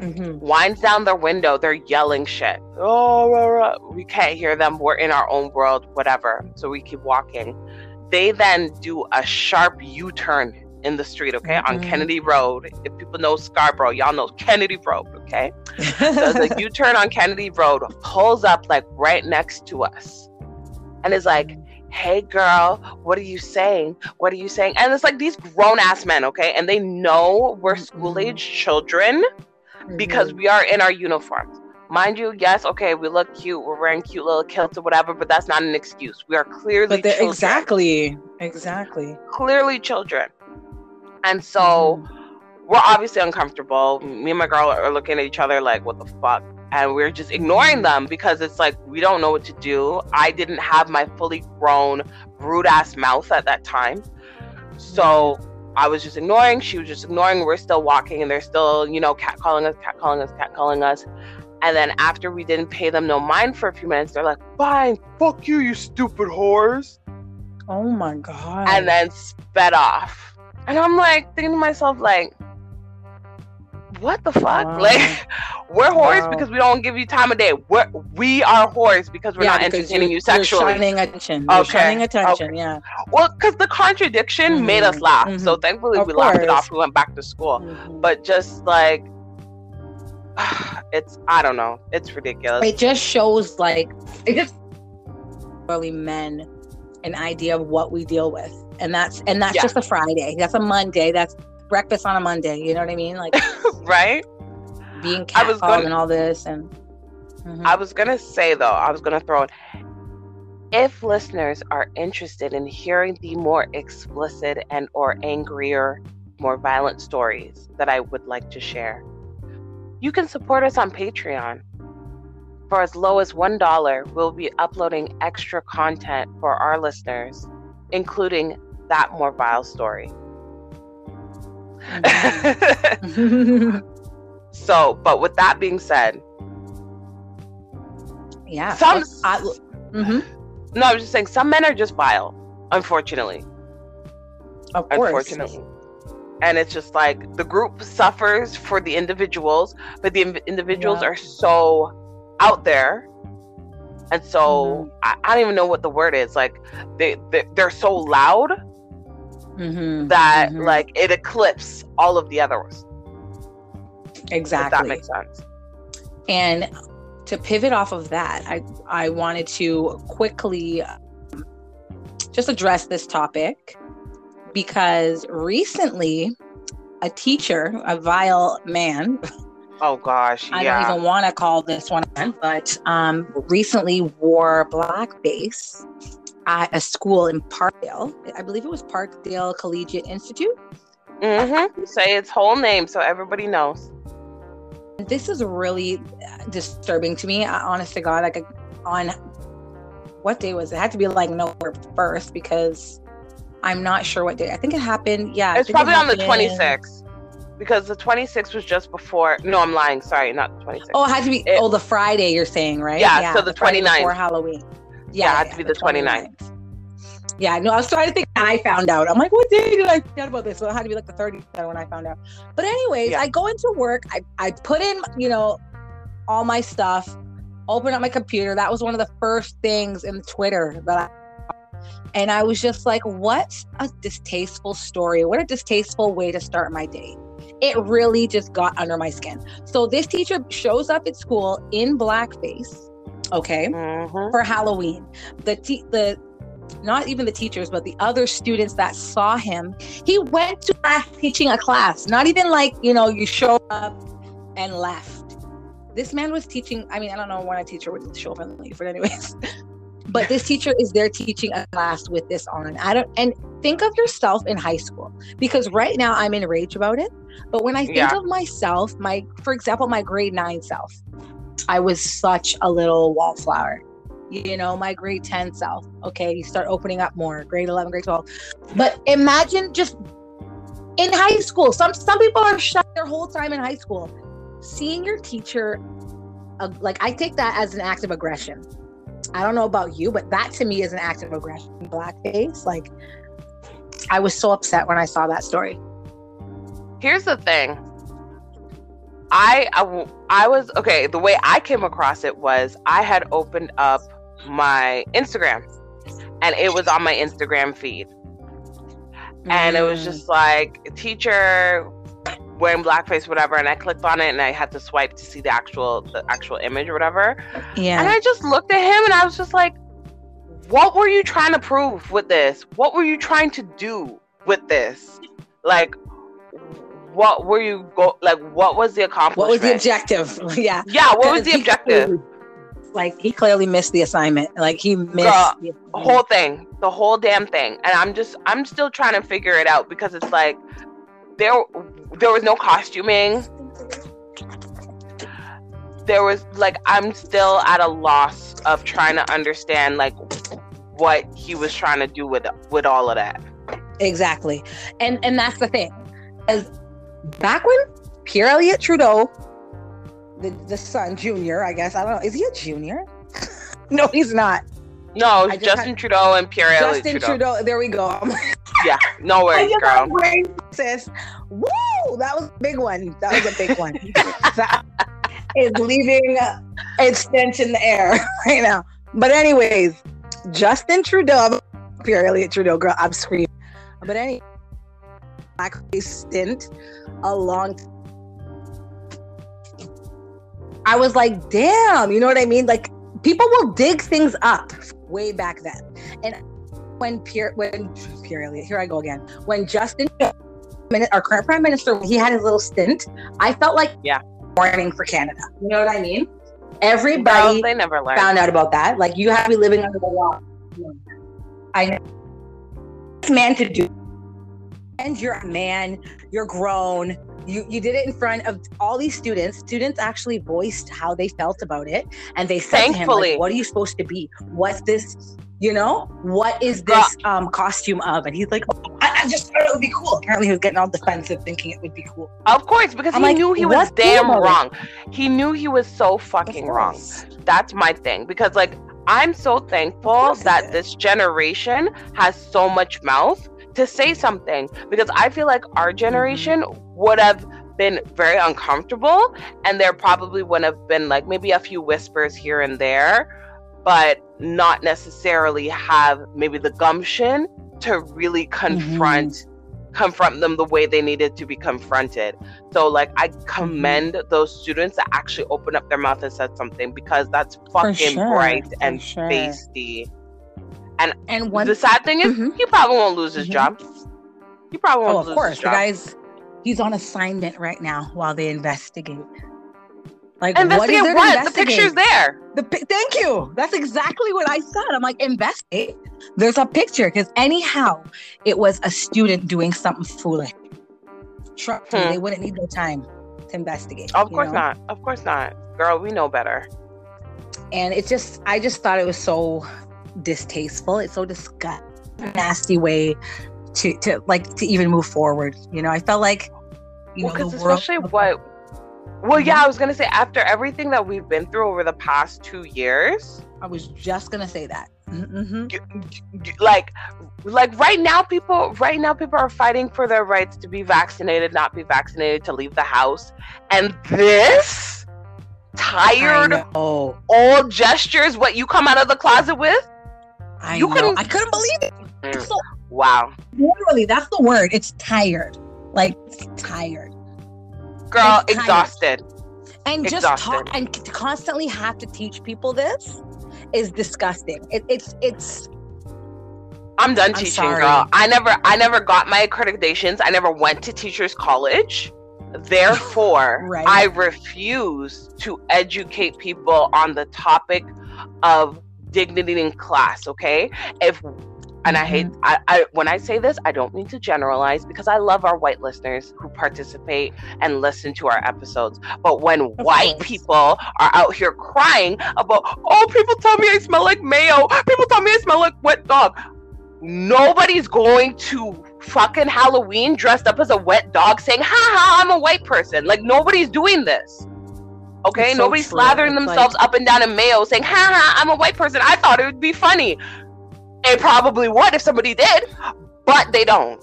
Mhm. Winds down their window, they're yelling shit. Oh, rah, rah. we can't hear them. We're in our own world, whatever. So we keep walking. They then do a sharp U turn in the street, okay, on Mhm. Kennedy Road. If people know Scarborough, y'all know Kennedy Road, okay? does U turn on Kennedy Road, pulls up like right next to us, and is like, Hey girl, what are you saying? What are you saying? And it's like these grown ass men, okay? And they know we're school age children because Mhm. we are in our uniforms. Mind you, yes, okay, we look cute, we're wearing cute little kilts or whatever, but that's not an excuse. We are clearly exactly, exactly. clearly children. And so Mhm. we're obviously uncomfortable. Me and my girl are looking at each other like, what the fuck? And we're just ignoring them because it's like we don't know what to do. I didn't have my fully grown, brood ass mouth at that time. So I was just ignoring. She was just ignoring. We're still walking and they're still, you know, catcalling us, catcalling us, catcalling us. And then after we didn't pay them no mind for a few minutes, they're like, fine, fuck you, you stupid whores. Oh my god. And then sped off. And I'm like thinking to myself, like, what the fuck? Wow. Like, we're whores Wow. because we don't give you time of day. We're, we are whores because we're not because entertaining you You're sexually. shunning attention. You're Okay, shunning attention. Yeah. Well, because the contradiction made us laugh. So mhm. thankfully Of we laughed it off. We went back to school. Mhm. But just like, it's, I don't know. It's ridiculous. it just shows like it just really men an idea of what we deal with, and that's and that's Yeah. just a Friday. That's a Monday. That's breakfast on a Monday. You know what I mean? Like right? being catcalled gonna- and all this and. Mhm. I was gonna say though, I was gonna throw it. If listeners are interested in hearing the more explicit and or angrier, more violent stories that I would like to share, you can support us on Patreon. For as low as one dollar, we'll be uploading extra content for our listeners, including that more vile story. So, but with that being said, yeah. Some- I, mhm, no, I was just saying some men are just vile, unfortunately. Of course. unfortunately. And it's just like the group suffers for the individuals, but the in- individuals Yeah. are so out there. And so Mhm. I, I don't even know what the word is. Like they, they they're so loud Mhm, that mhm. like it eclipses all of the others. exactly. If that makes sense. And to pivot off of that, I I wanted to quickly um, just address this topic because recently a teacher, a vile man, Oh gosh, I yeah. don't even want to call this one, but um, recently wore blackface at a school in Parkdale. I believe it was Parkdale Collegiate Institute. Mm-hmm. Say its whole name so everybody knows. This is really disturbing to me. I- Honest to God, like on what day was it? It had to be like November first because I'm not sure what day. I think it happened. Yeah, It's think it probably on the 26th because the 26th was just before. No, I'm lying. Sorry, not the 26th. Oh, it had to be. It- oh, the Friday you're saying, right? Yeah, so the Friday 29th. before Halloween. Yeah, it had to be the 29th. Yeah, no, I was trying to think. I found out. I'm like, what day did I find out about this? So it had to be like the 30th when I found out. But anyways, Yeah. I go into work. I I put in, you know, all my stuff. Open up my computer. That was one of the first things in Twitter that I. And I was just like, what a distasteful story. What a distasteful way to start my day. It really just got under my skin. So this teacher shows up at school in blackface, okay, Mhm. for Halloween. The te- the not even the teachers, but the other students that saw him, he went to class teaching a class. Not even like you know you show up and left. This man was teaching. I mean, I don't know when a teacher would show up and leave, but anyways. But this teacher is there teaching a class with this on. I don't and think of yourself in high school because right now I'm enraged about it. But when I think Yeah. of myself, my for example, my grade nine self, I was such a little wallflower. you know, my grade 10 self. Okay, you start opening up more, grade 11, grade 12. But imagine just in high school, some some people are shut their whole time in high school. Seeing your teacher, uh, like I take that as an act of aggression. I don't know about you, but that to me is an act of aggression. Blackface, like I was so upset when I saw that story. Here's the thing. I, I I was okay. The way I came across it was I had opened up my Instagram, and it was on my Instagram feed, and it was just mm. like teacher wearing blackface, whatever. And I clicked on it, and I had to swipe to see the actual the actual image or whatever. Yeah. And I just looked at him, and I was just like, "What were you trying to prove with this? What were you trying to do with this? Like, what were you go like? What was the accomplishment? What was the objective? yeah. Yeah. What was the objective? clearly- Like he clearly missed the assignment. Like he missed the The whole thing, the whole damn thing. And I'm just, I'm still trying to figure it out because it's like there, there was no costuming. There was like, I'm still at a loss of trying to understand like what he was trying to do with with all of that. Exactly. And and that's the thing. As back when Pierre Elliott Trudeau, the, the son, junior, I guess, I don't know, is he a junior? no, he's not. No, just Justin had- Trudeau and Pierre Elliott Justin Trudeau. Trudeau. there we go. Yeah, no worries, girl. sis. Woo! That was a big one. That was a big one. that is leaving a stench in the air right now. But anyways, Justin Trudeau, Pierre Elliott Trudeau, girl, I'm screaming. But anyway, blackface stint a long I was like, damn, you know what I mean? Like people will dig things up way back then. And when Pierre when Pierre Elliott, here I go again. When Justin our current prime minister, he had his little stint, I felt like Yeah. warning for Canada. You know what I mean? Everybody they never learned. found out about that. Like you have to be living under the law. I know. It's man to do. And you're a man. You're grown. You you did it in front of all these students. Students actually voiced how they felt about it, and they said to him, like, "What are you supposed to be? What's this? You know, what is this um costume of?" And he's like, oh, I, "I just thought it would be cool." Apparently, he was getting all defensive, thinking it would be cool. Of course, because I'm he like, knew he was damn wrong. He knew he was so fucking wrong. That's my thing. Because like I'm so thankful that this generation has so much mouth to say something. Because I feel like our Mm-hmm. generation would have been very uncomfortable and there probably would have been like maybe a few whispers here and there, but not necessarily have maybe the gumption to really confront Mm-hmm. confront them the way they needed to be confronted. So like I Mm-hmm. commend those students that actually opened up their mouth and said something because that's fucking sure, bright for and sure. feisty. And and one the sad thing is Mhm. he probably won't lose his Mhm. job. He probably won't Oh, of lose course. his The guy's he's on assignment right now while they investigate. Like what is Investigate there to what? The picture's there. The pi- thank you. That's exactly what I said. I'm like investigate. There's a picture because anyhow, it was a student doing something foolish. Trust me, Hmm. they wouldn't need no time to investigate. Of course know? not. Of course not. Girl, we know better. and it's just I just thought it was so distasteful. It's so disgusting, nasty way to to like to even move forward. You know, I felt like you Well, know the world. especially what well, yeah, I was gonna say after everything that we've been through over the past two years, I was just gonna say that. Mm-hmm. like like right now people right now people are fighting for their rights to be vaccinated not be vaccinated to leave the house and this tired old gestures what you come out of the closet with I You know. couldn't- I couldn't believe it. Mm. So wow literally, that's the word. It's tired. Like it's tired. girl It's tired. exhausted And just talk and to constantly have to teach people this is disgusting. It, it's it's i'm done I'm teaching sorry. girl i never i never got my accreditations i never went to teachers college therefore Right. i refuse to educate people on the topic of dignity in class okay if and I hate Mm-hmm. I, I when I say this, I don't mean to generalize because I love our white listeners who participate and listen to our episodes. But when white course. people are out here crying about, oh, people tell me I smell like mayo, people tell me I smell like wet dog. Nobody's going to fucking Halloween dressed up as a wet dog saying, ha ha, I'm a white person. Like nobody's doing this. Okay, so nobody's true. slathering It's themselves up and down in mayo saying, ha ha, I'm a white person. I thought it would be funny. It probably would if somebody did, but they don't.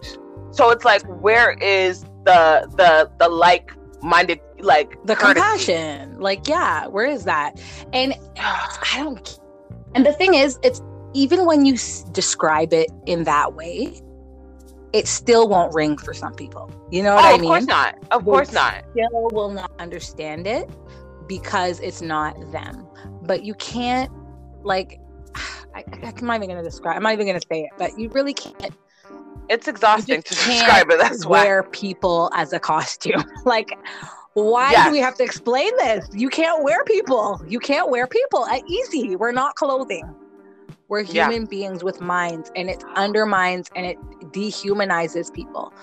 So it's like, where is the the the like minded like the courtesy? compassion like yeah where is that and i don't and the thing is it's even when you s- describe it in that way it still won't ring for some people you know what oh, i mean? of course not. Of course not. still will not understand it because it's not them but you can't like I, I'm not even going to describe. I'm not even going to say it, but you really can't It's exhausting to describe it. That's why. wear people as a costume. like, why Yes. do we have to explain this? You can't wear people. You can't wear people. Easy. We're not clothing. We're Yeah. human beings with minds, and it undermines and it dehumanizes people.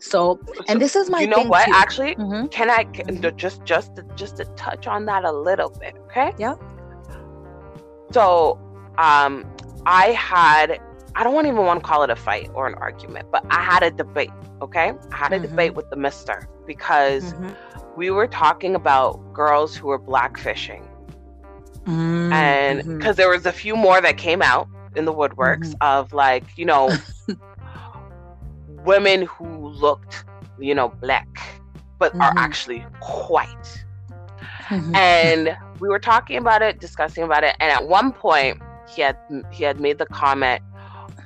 So, and this is my you know thing what? too. Actually, Mhm. can I can, just just just to touch on that a little bit? Okay. Yeah. So, um, I had I don't want even want to call it a fight or an argument, but I had a debate. Okay, I had a Mhm. debate with the Mister because Mhm. we were talking about girls who were blackfishing, Mm, and because there was a few more that came out in the woodworks Mm-hmm. of like you know women who looked you know black but are Mhm. actually white Mhm. and we were talking about it discussing about it and at one point he had he had made the comment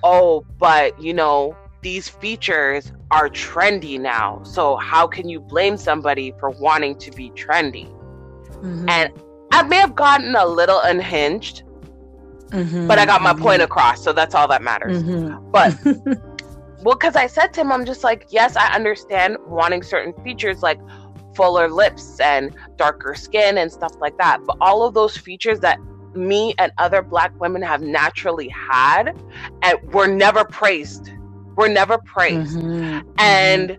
oh but you know these features are trendy now so how can you blame somebody for wanting to be trendy Mhm. and i may have gotten a little unhinged Mhm. but i got my Mhm. point across so that's all that matters Mhm. but well because i said to him i'm just like yes i understand wanting certain features like fuller lips and darker skin and stuff like that but all of those features that me and other black women have naturally had and were never praised. Were never praised. Mhm. and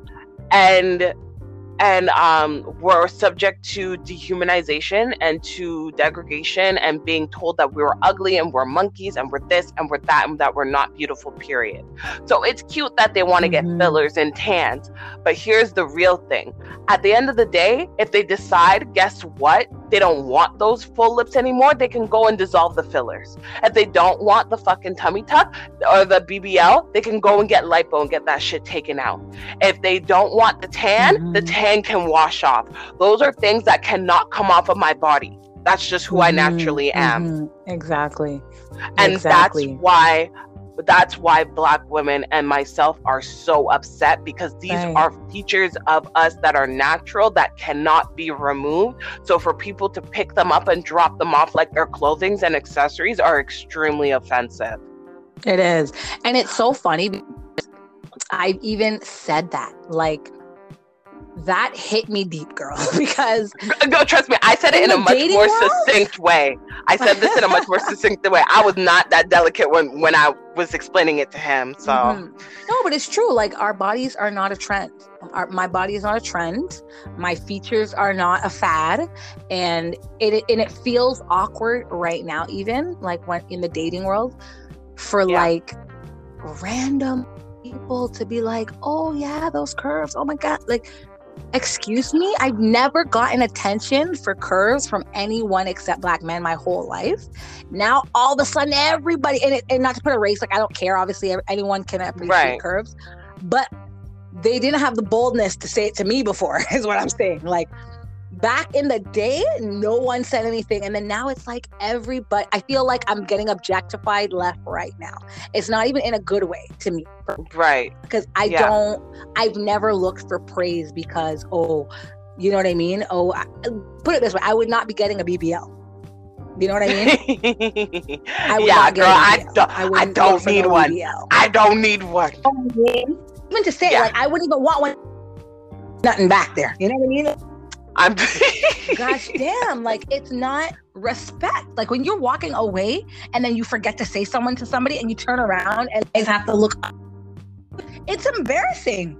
and and um were subject to dehumanization and to degradation and being told that we were ugly and we're monkeys and we're this and we're that and that we're not beautiful period. So it's cute that they want to Mhm. get fillers and tans but here's the real thing. At the end of the day if they decide guess what they don't want those full lips anymore they can go and dissolve the fillers if they don't want the fucking tummy tuck or the bbl they can go and get lipo and get that shit taken out if they don't want the tan, the Mhm. tan can wash off. Those are things that cannot come off of my body. That's just who I Mhm. naturally am. Mhm. Exactly. And exactly. that's why that's why black women and myself are so upset because these Right. are features of us that are natural that cannot be removed. So for people to pick them up and drop them off like their clothings and accessories are extremely offensive. It is. And it's so funny I've even said that. Like that hit me deep, girl, because No, trust me, I said it In in, a much more world? succinct way. I said this in a much more succinct way. I was not that delicate when when I was explaining it to him. So Mhm. no, but it's true. Like our bodies are not a trend. Our, my body is not a trend. My features are not a fad, and it and it feels awkward right now. Even like when in the dating world, for Yeah. like random people to be like, "Oh yeah, those curves. Oh my god!" Like, excuse me. I've never gotten attention for curves from anyone except black men my whole life. Now all of a sudden, everybody and, it, and not to put a race like I don't care. Obviously, anyone can appreciate Right. curves, but they didn't have the boldness to say it to me before. Is what I'm saying. Like back in the day, no one said anything, and then now it's like everybody. I feel like I'm getting objectified left, right now. It's not even in a good way to me right, because I Yeah. don't. I've never looked for praise because oh, you know what I mean. Oh, I, put it this way, I would not be getting a BBL. You know what I mean? I would yeah, not get girl, I don't, I, wouldn't don't need no one. BBL. I don't need one. Even to say, Yeah. like, I wouldn't even want one. Nothing back there. You know what I mean? I'm gosh damn, like it's not respect. Like when you're walking away and then you forget to say someone to somebody and you turn around and they have to look up. It's embarrassing.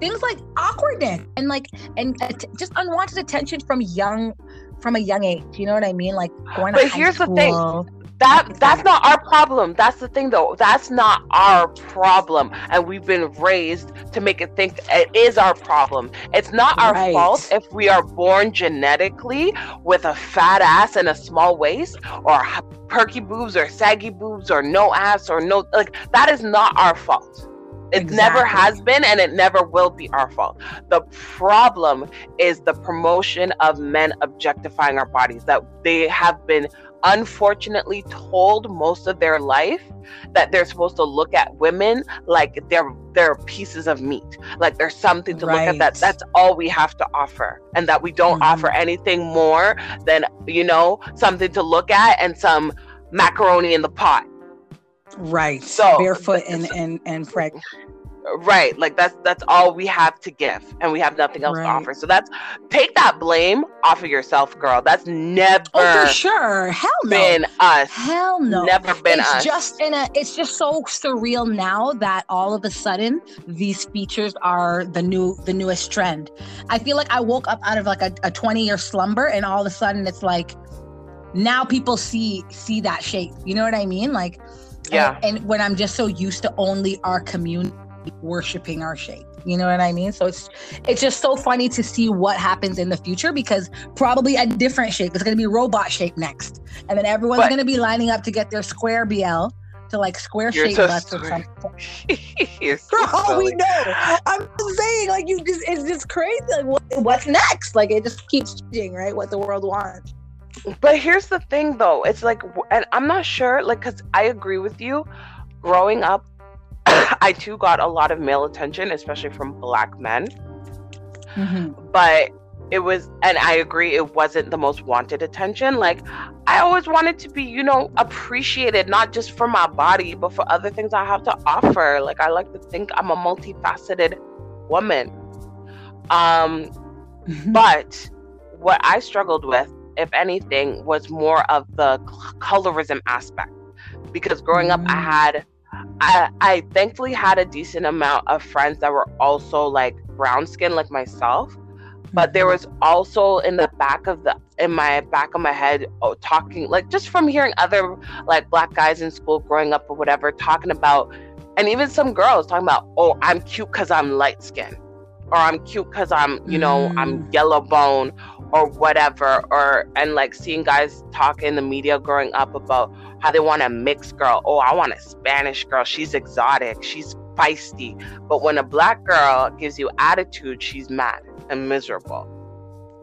Things like awkwardness and like and just unwanted attention from young from a young age. You know what I mean? Like going but here's school. the thing that that's not our problem that's the thing though that's not our problem and we've been raised to make it think it is our problem it's not our right. fault if we are born genetically with a fat ass and a small waist or perky boobs or saggy boobs or no ass or no like that is not our fault it exactly. never has been and it never will be our fault. The problem is the promotion of men objectifying our bodies, that they have been unfortunately told most of their life that they're supposed to look at women like they're they're pieces of meat like there's something to right. look at that that's all we have to offer and that we don't mm-hmm. offer anything more than you know something to look at and some macaroni in the pot right so barefoot and and and pregnant right like that's that's all we have to give and we have nothing else right. to offer. So that's take that blame off of yourself girl. That's never oh, for sure. Hell no. been us. Hell no. Never been it's us. just in a it's just so surreal now that all of a sudden these features are the new the newest trend. I feel like i woke up out of like a, a 20 year slumber and all of a sudden it's like now people see see that shape. You know what i mean? Like yeah. and, and when i'm just so used to only our community worshiping our shape. You know what i mean? So it's it's just so funny to see what happens in the future because probably a different shape. It's going to be robot shape next. And then everyone's going to be lining up to get their square bl to like square shape so butts or something. For all we know. I'm saying like you just it's just crazy. Like what, what's next? Like it just keeps changing right? What the world wants. But here's the thing though. It's like and i'm not sure like because i agree with you. Growing up I too got a lot of male attention, especially from black men. Mm-hmm. But it was, and I agree, it wasn't the most wanted attention. Like, I always wanted to be, you know, appreciated, not just for my body, but for other things I have to offer. Like, I like to think I'm a multifaceted woman. Um, mm-hmm. but what I struggled with, if anything, was more of the colorism aspect. Because growing mm-hmm. up, I mm. had I, I thankfully had a decent amount of friends that were also like brown skin like myself but there mm-hmm. was also in the back of the in my back of my head oh, talking like just from hearing other like black guys in school growing up or whatever talking about and even some girls talking about oh i'm cute because i'm light skinned or i'm cute because i'm you know mm. i'm yellow bone or whatever or and like seeing guys talk in the media growing up about how they want a mixed girl. Oh i want a spanish girl. She's exotic. She's feisty. But when a black girl gives you attitude she's mad and miserable.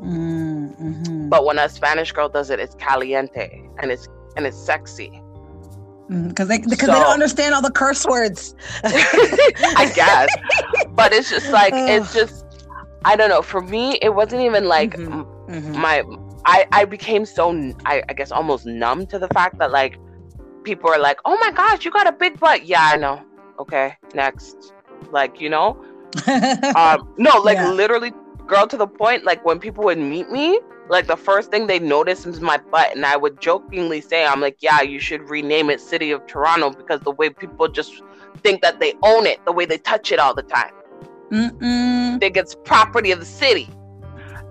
Mm-hmm. but when a spanish girl does it it's caliente and it's and it's sexy. Because mm, they because so, they don't understand all the curse words. I guess. But it's just like it's just I don't know. For me, it wasn't even like mm-hmm. Mm-hmm. my. I I became so I, I guess almost numb to the fact that like people are like, oh my gosh, you got a big butt. Yeah, I know. Okay, next. Like you know, um, no, like yeah. literally, girl, to the point. Like when people would meet me, like the first thing they notice is my butt, and I would jokingly say, I'm like, yeah, you should rename it City of Toronto because the way people just think that they own it, the way they touch it all the time. Mm-mm. think it's property of the city.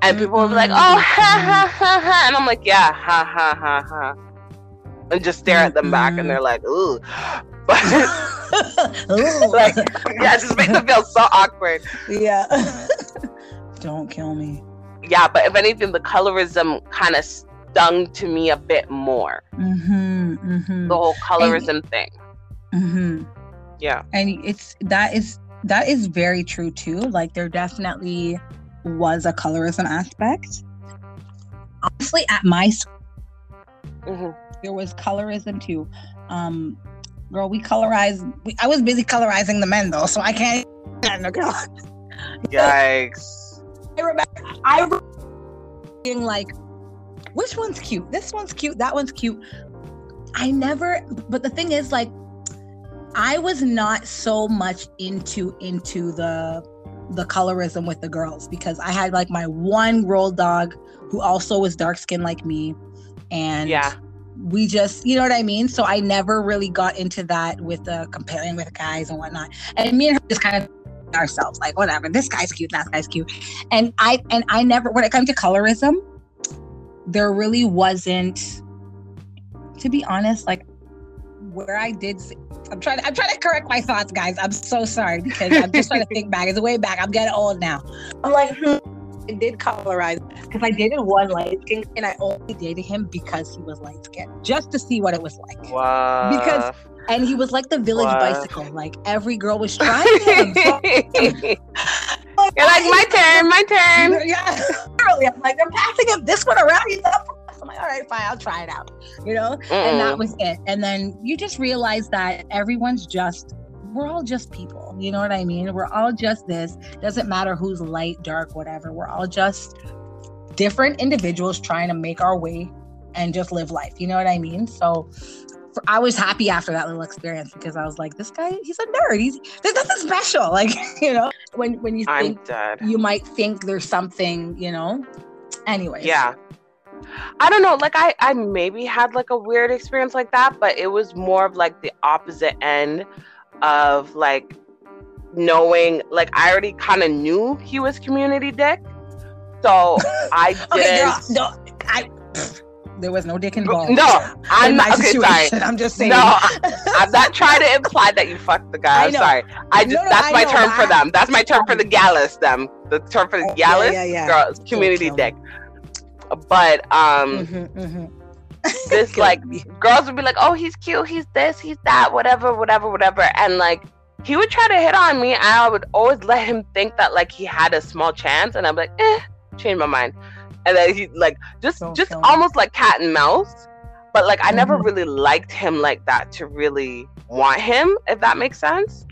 And people will be like, oh, ha, ha, ha, ha. And I'm like, yeah, ha, ha, ha, ha. And just stare at them back and they're like, ooh. But like, yeah, it just makes them feel so awkward. Yeah. Don't kill me. Yeah, but if anything, the colorism kind of stung to me a bit more. Mm-hmm, mm-hmm. The whole colorism and, thing. Mm-hmm. Yeah. And it's that is that is very true too. Like there definitely was a colorism aspect. Honestly, at my school, mm-hmm. there was colorism too. Um, girl, we colorize. We, I was busy colorizing the men though, so I can't. No, girl. Yikes! I remember. I remember being like, which one's cute? This one's cute. That one's cute. I never. But the thing is, like, I was not so much into into the the colorism with the girls because I had like my one road dog who also was dark skinned like me. And Yeah. we just, you know what I mean? So I never really got into that with the comparing with guys and whatnot. And me and her just kind of ourselves like whatever this guy's cute that guy's cute and i and i never when it comes to colorism there really wasn't to be honest like where i did i'm trying i'm trying to correct my thoughts guys i'm so sorry because i'm just trying to think back it's way back i'm getting old now i'm like hmm, I did colorize because I dated one light skin and I only dated him because he was light skinned just to see what it was like. Wow. Because- And he was like the village Wow. bicycle. Like every girl was trying him. You're like my turn, my turn. yeah, literally. I'm like, I'm passing him this one around. He's up. I'm like, all right, fine, I'll try it out. You know, and that was it. And then you just realize that everyone's just, we're all just people. You know what I mean? We're all just this. Doesn't matter who's light, dark, whatever. We're all just different individuals trying to make our way and just live life. You know what I mean? So. For, I was happy after that little experience because I was like, "This guy, he's a nerd. He's there's nothing special." Like, you know, when when you think dead. you might think there's something, you know. Anyways. Yeah. I don't know. Like I, I maybe had like a weird experience like that, but it was more of like the opposite end of like knowing. Like I already kind of knew he was community dick, so I didn't. Okay, girl. No, I. There was no dick involved. No, I'm in not. Okay, sorry. I'm just saying. No, I- I'm not trying to imply that you fucked the guy. I'm sorry. I just No, no, that's I my know, term for them. That's my term for the gallus. Them the term for the Oh, yeah, gallus yeah, yeah. girls community dick. But um, Mhm, mhm. this like girls would be like, "Oh, he's cute. He's this. He's that. Whatever, whatever, whatever." And like he would try to hit on me, and I would always let him think that like he had a small chance, and I'm like, "Eh, change my mind." And then he like just Don't just almost like cat and mouse. But like I never Mhm. really liked him like that to really want him, if that makes sense.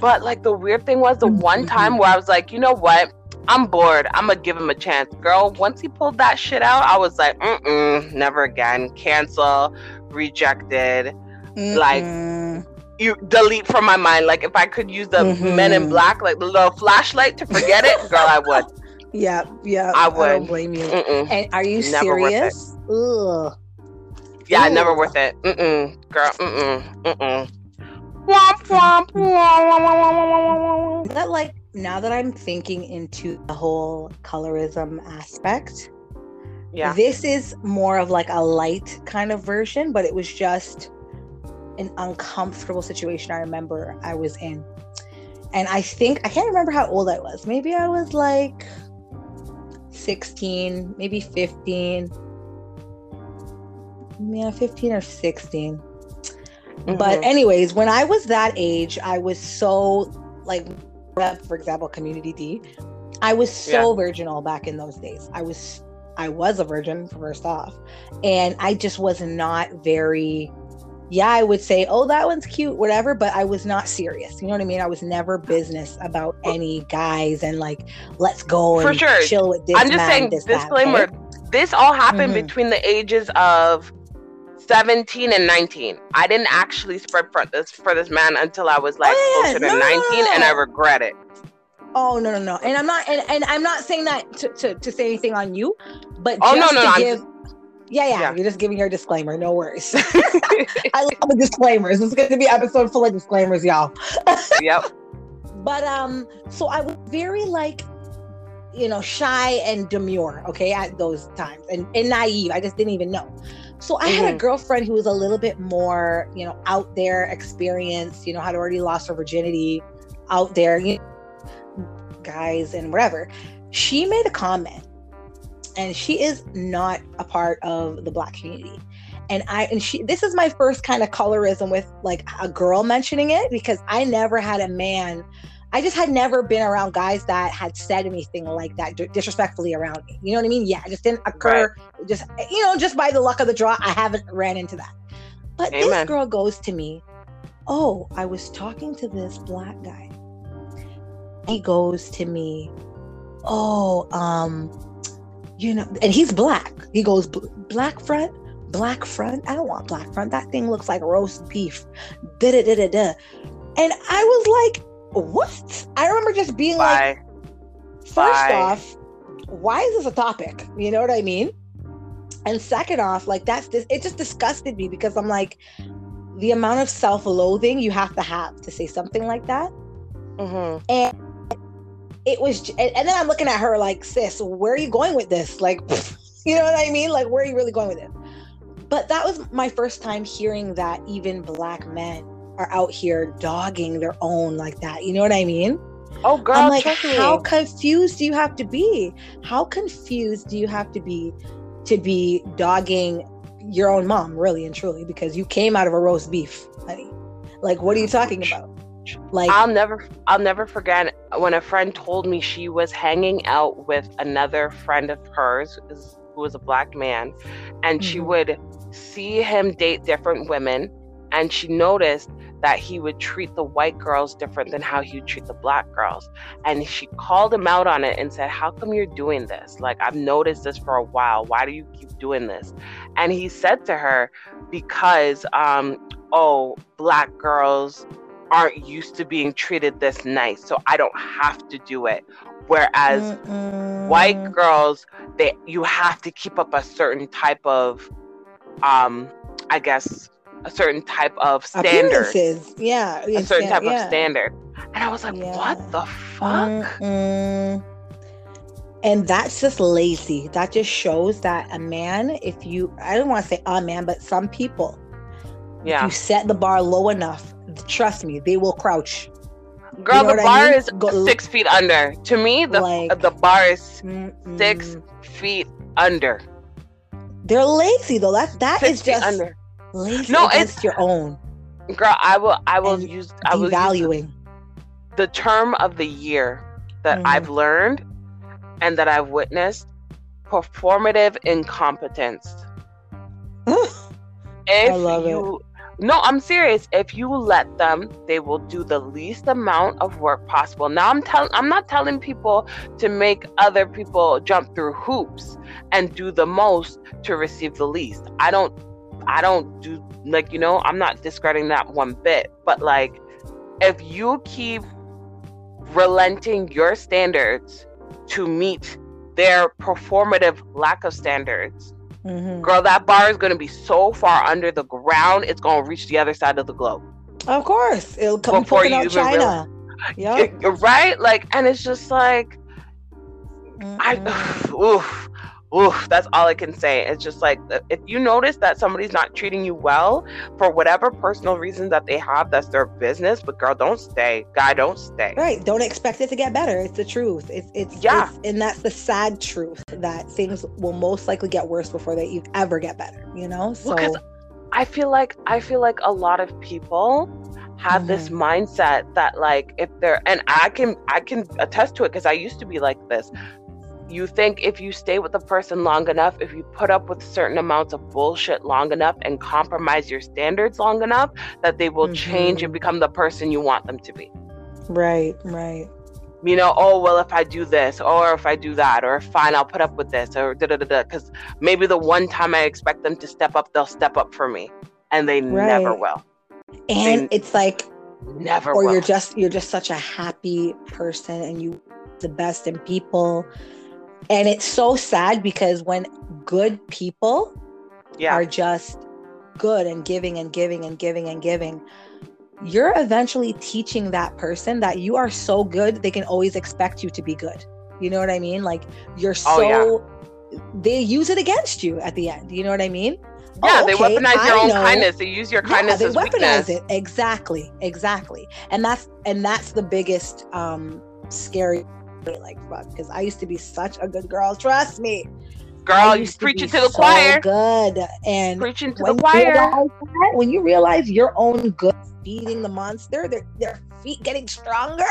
But like the weird thing was the one Mhm. time where I was like, you know what? I'm bored. I'm gonna give him a chance. Girl, once he pulled that shit out, I was like, mm-mm, never again. Cancel, rejected. Like, Mm-mm. You delete from my mind. Like if I could use the Mhm. Men in Black, like the little flashlight to forget it, girl, I would. yeah, yeah. I would. don't would. blame you. Mm-mm. And are you Never serious? Ugh. Yeah, never worth it. Mm-mm, girl. Mm-mm. Mm-mm. Womp womp. Wah. That like now that I'm thinking into the whole colorism aspect, Yeah. This is more of like a light kind of version, but it was just an uncomfortable situation I remember I was in. And I think I can't remember how old I was. Maybe I was like 16, maybe 15. Yeah, 15 or 16. But Mhm. anyways, when I was that age, I was so like for example, community D, I was so virginal back in those days. I was I was a virgin first off. And I just was not very yeah, I would say, oh, that one's cute, whatever, but I was not serious. You know what I mean? I was never business about any guys and like, let's go For and sure. chill with this. I'm just man, saying, this, that, disclaimer. okay? This all happened Mhm. between the ages of 17 and 19. I didn't actually spread for this for this man until I was like Oh, yeah, closer to no, no, 19, and I regret it. Oh no no no! And I'm not and, and I'm not saying that to, to, to say anything on you, but Oh, just no, no, to I'm give. yeah, yeah, Yeah. you're just giving your disclaimer. No worries. I love the disclaimers. This is going to be episode full of disclaimers, y'all. yep. But um, so I was very like, you know, shy and demure. Okay, at those times, and and naive. I just didn't even know. So I had a Mhm. girlfriend who was a little bit more, you know, out there, experienced. You know, had already lost her virginity, out there. You know, guys and whatever. She made a comment, and she is not a part of the black community. And I and she this is my first kind of colorism with like a girl mentioning it because I never had a man. I just had never been around guys that had said anything like that disrespectfully around me. You know what I mean? Yeah, it just didn't occur. Just you know, just by the luck of the draw, I haven't ran into that. But this girl goes to me, "Oh, I was talking to this black guy." He goes to me, "Oh, um, you know," and he's black. He goes, "Black front, black front. I don't want black front. That thing looks like roast beef." Da da da da da. And I was like, what? I remember just being Bye. like, first Bye. off, why is this a topic? You know what I mean? And second off, like that's this, it just disgusted me because I'm like, the amount of self loathing you have to have to say something like that. Mm-hmm. And it was, and, and then I'm looking at her like, sis, where are you going with this? Like, you know what I mean? Like, where are you really going with it? But that was my first time hearing that even black men are out here dogging their own like that. You know what I mean? Oh, girl, I'm like, how confused do you have to be? How confused do you have to be to be dogging your own mom, really and truly, because you came out of a roast beef, honey. Like, what are you talking about? Like, I'll never, I'll never forget when a friend told me she was hanging out with another friend of hers who was a black man, and mm-hmm. she would see him date different women, and she noticed that he would treat the white girls different than how he would treat the black girls. And she called him out on it and said, How come you're doing this? Like, I've noticed this for a while. Why do you keep doing this? And he said to her, Because, um, oh, black girls aren't used to being treated this nice, so I don't have to do it. Whereas Mm-mm. white girls, they you have to keep up a certain type of um I guess a certain type of standard. Yeah. A certain yeah, type yeah. of standard. And I was like, yeah. what the fuck? Mm-mm. And that's just lazy. That just shows that a man, if you, I don't want to say a man, but some people, yeah. you set the bar low enough, trust me, they will crouch. Girl, you know the bar I mean? is Go, six feet under. To me, the like, the bar is mm-mm. six feet under. They're lazy though. That that is just under. Lazy no, against it's, your own. Girl, I will I will use I will use the term of the year that mm-hmm. I've learned and that I've witnessed performative incompetence. if I love you, it. No, I'm serious. If you let them, they will do the least amount of work possible. Now I'm telling I'm not telling people to make other people jump through hoops and do the most to receive the least. I don't I don't do like you know, I'm not discrediting that one bit, but like if you keep relenting your standards to meet their performative lack of standards. Mm-hmm. Girl, that bar is going to be so far under the ground, it's going to reach the other side of the globe. Of course, it'll come before you out China. Yeah, right. Like, and it's just like, mm-hmm. I, oof, oof, that's all I can say. It's just like if you notice that somebody's not treating you well for whatever personal reasons that they have, that's their business. But girl, don't stay. Guy, don't stay. Right. Don't expect it to get better. It's the truth. It's it's yeah, it's, and that's the sad truth that things will most likely get worse before they ever get better. You know. So. Because I feel like I feel like a lot of people have mm-hmm. this mindset that like if they're and I can I can attest to it because I used to be like this you think if you stay with the person long enough, if you put up with certain amounts of bullshit long enough and compromise your standards long enough, that they will mm-hmm. change and become the person you want them to be. Right, right. You know, oh, well, if I do this, or if I do that, or fine, I'll put up with this, or da da da da. Because maybe the one time I expect them to step up, they'll step up for me. And they right. never will. And they it's like, never or will. you're just you're just such a happy person and you the best in people and it's so sad because when good people yeah. are just good and giving and giving and giving and giving, you're eventually teaching that person that you are so good, they can always expect you to be good. You know what I mean? Like you're so, oh, yeah. they use it against you at the end. You know what I mean? Yeah, oh, okay, they weaponize your I own know. kindness. They use your kindness yeah, they weaponize weakness. it. Exactly, exactly. And that's and that's the biggest um scary like fuck because I used to be such a good girl. Trust me. Girl, you preaching to, to the so choir. Good and preaching to the choir. That, when you realize your own good feeding the monster, their their feet getting stronger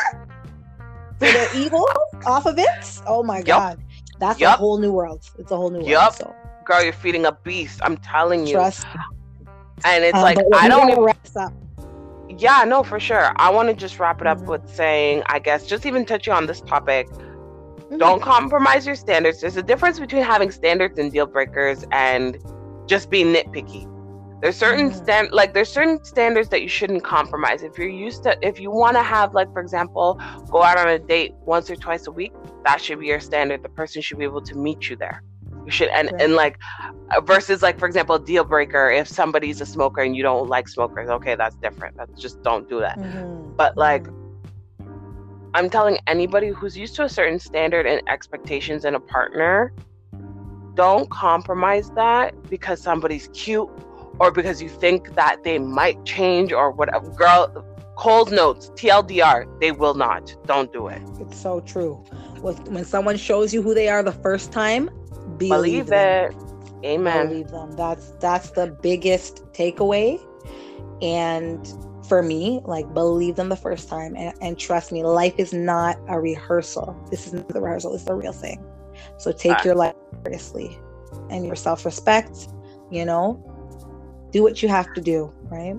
for their evil off of it. Oh my yep. god, that's yep. a whole new world. It's a whole new yep. world. So. Girl, you're feeding a beast. I'm telling you. Trust. And it's um, like I don't even yeah, no, for sure. I want to just wrap it up mm-hmm. with saying, I guess, just even touching on this topic, mm-hmm. don't compromise your standards. There's a difference between having standards and deal breakers and just being nitpicky. There's certain mm-hmm. stand like there's certain standards that you shouldn't compromise. If you're used to if you want to have like for example, go out on a date once or twice a week, that should be your standard. The person should be able to meet you there. You should and right. and like uh, versus like for example, deal breaker if somebody's a smoker and you don't like smokers, okay, that's different. That's just don't do that. Mm-hmm. But like mm-hmm. I'm telling anybody who's used to a certain standard and expectations in a partner, don't compromise that because somebody's cute or because you think that they might change or whatever. Girl, cold notes, TLDR, they will not. Don't do it. It's so true. When someone shows you who they are the first time, believe, believe it. Amen. Believe them. That's that's the biggest takeaway. And for me, like believe them the first time and, and trust me, life is not a rehearsal. This isn't the rehearsal, it's the real thing. So take your life seriously and your self-respect, you know, do what you have to do, right?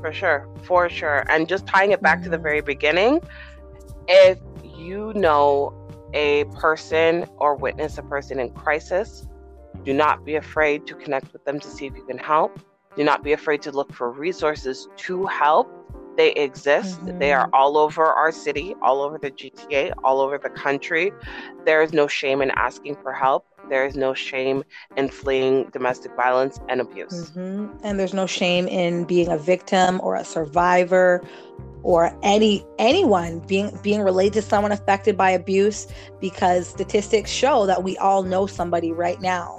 For sure, for sure. And just tying it back mm-hmm. to the very beginning, if you know a person or witness a person in crisis, do not be afraid to connect with them to see if you can help. Do not be afraid to look for resources to help. They exist. Mm-hmm. They are all over our city, all over the GTA, all over the country. There is no shame in asking for help there is no shame in fleeing domestic violence and abuse. Mm-hmm. And there's no shame in being a victim or a survivor or any anyone being being related to someone affected by abuse because statistics show that we all know somebody right now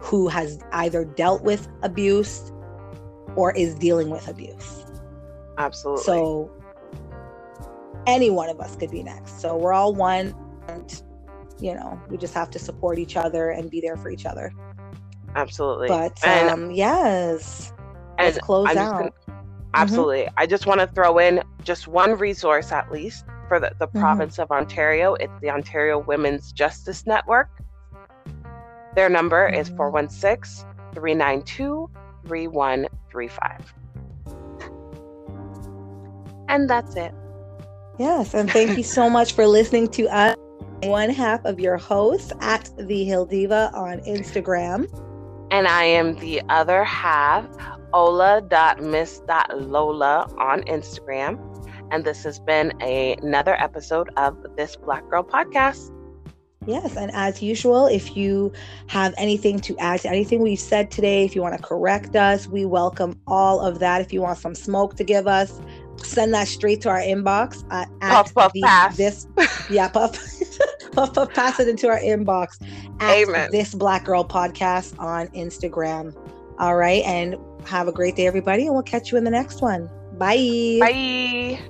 who has either dealt with abuse or is dealing with abuse. Absolutely. So any one of us could be next. So we're all one and you know, we just have to support each other and be there for each other. Absolutely. But and, um, yes, let's close out. Gonna, absolutely. Mm-hmm. I just want to throw in just one resource at least for the, the mm-hmm. province of Ontario. It's the Ontario Women's Justice Network. Their number mm-hmm. is 416 392 3135. And that's it. Yes. And thank you so much for listening to us one half of your host at the Hil-Diva on Instagram. And I am the other half, ola.miss.lola on Instagram. And this has been a, another episode of this Black Girl podcast. Yes, and as usual, if you have anything to add to anything we've said today, if you want to correct us, we welcome all of that. If you want some smoke to give us, send that straight to our inbox uh, at puff, puff, the, pass. this yeah puff puff puff pass it into our inbox at Amen. this black girl podcast on instagram all right and have a great day, everybody, and we'll catch you in the next one. Bye. Bye.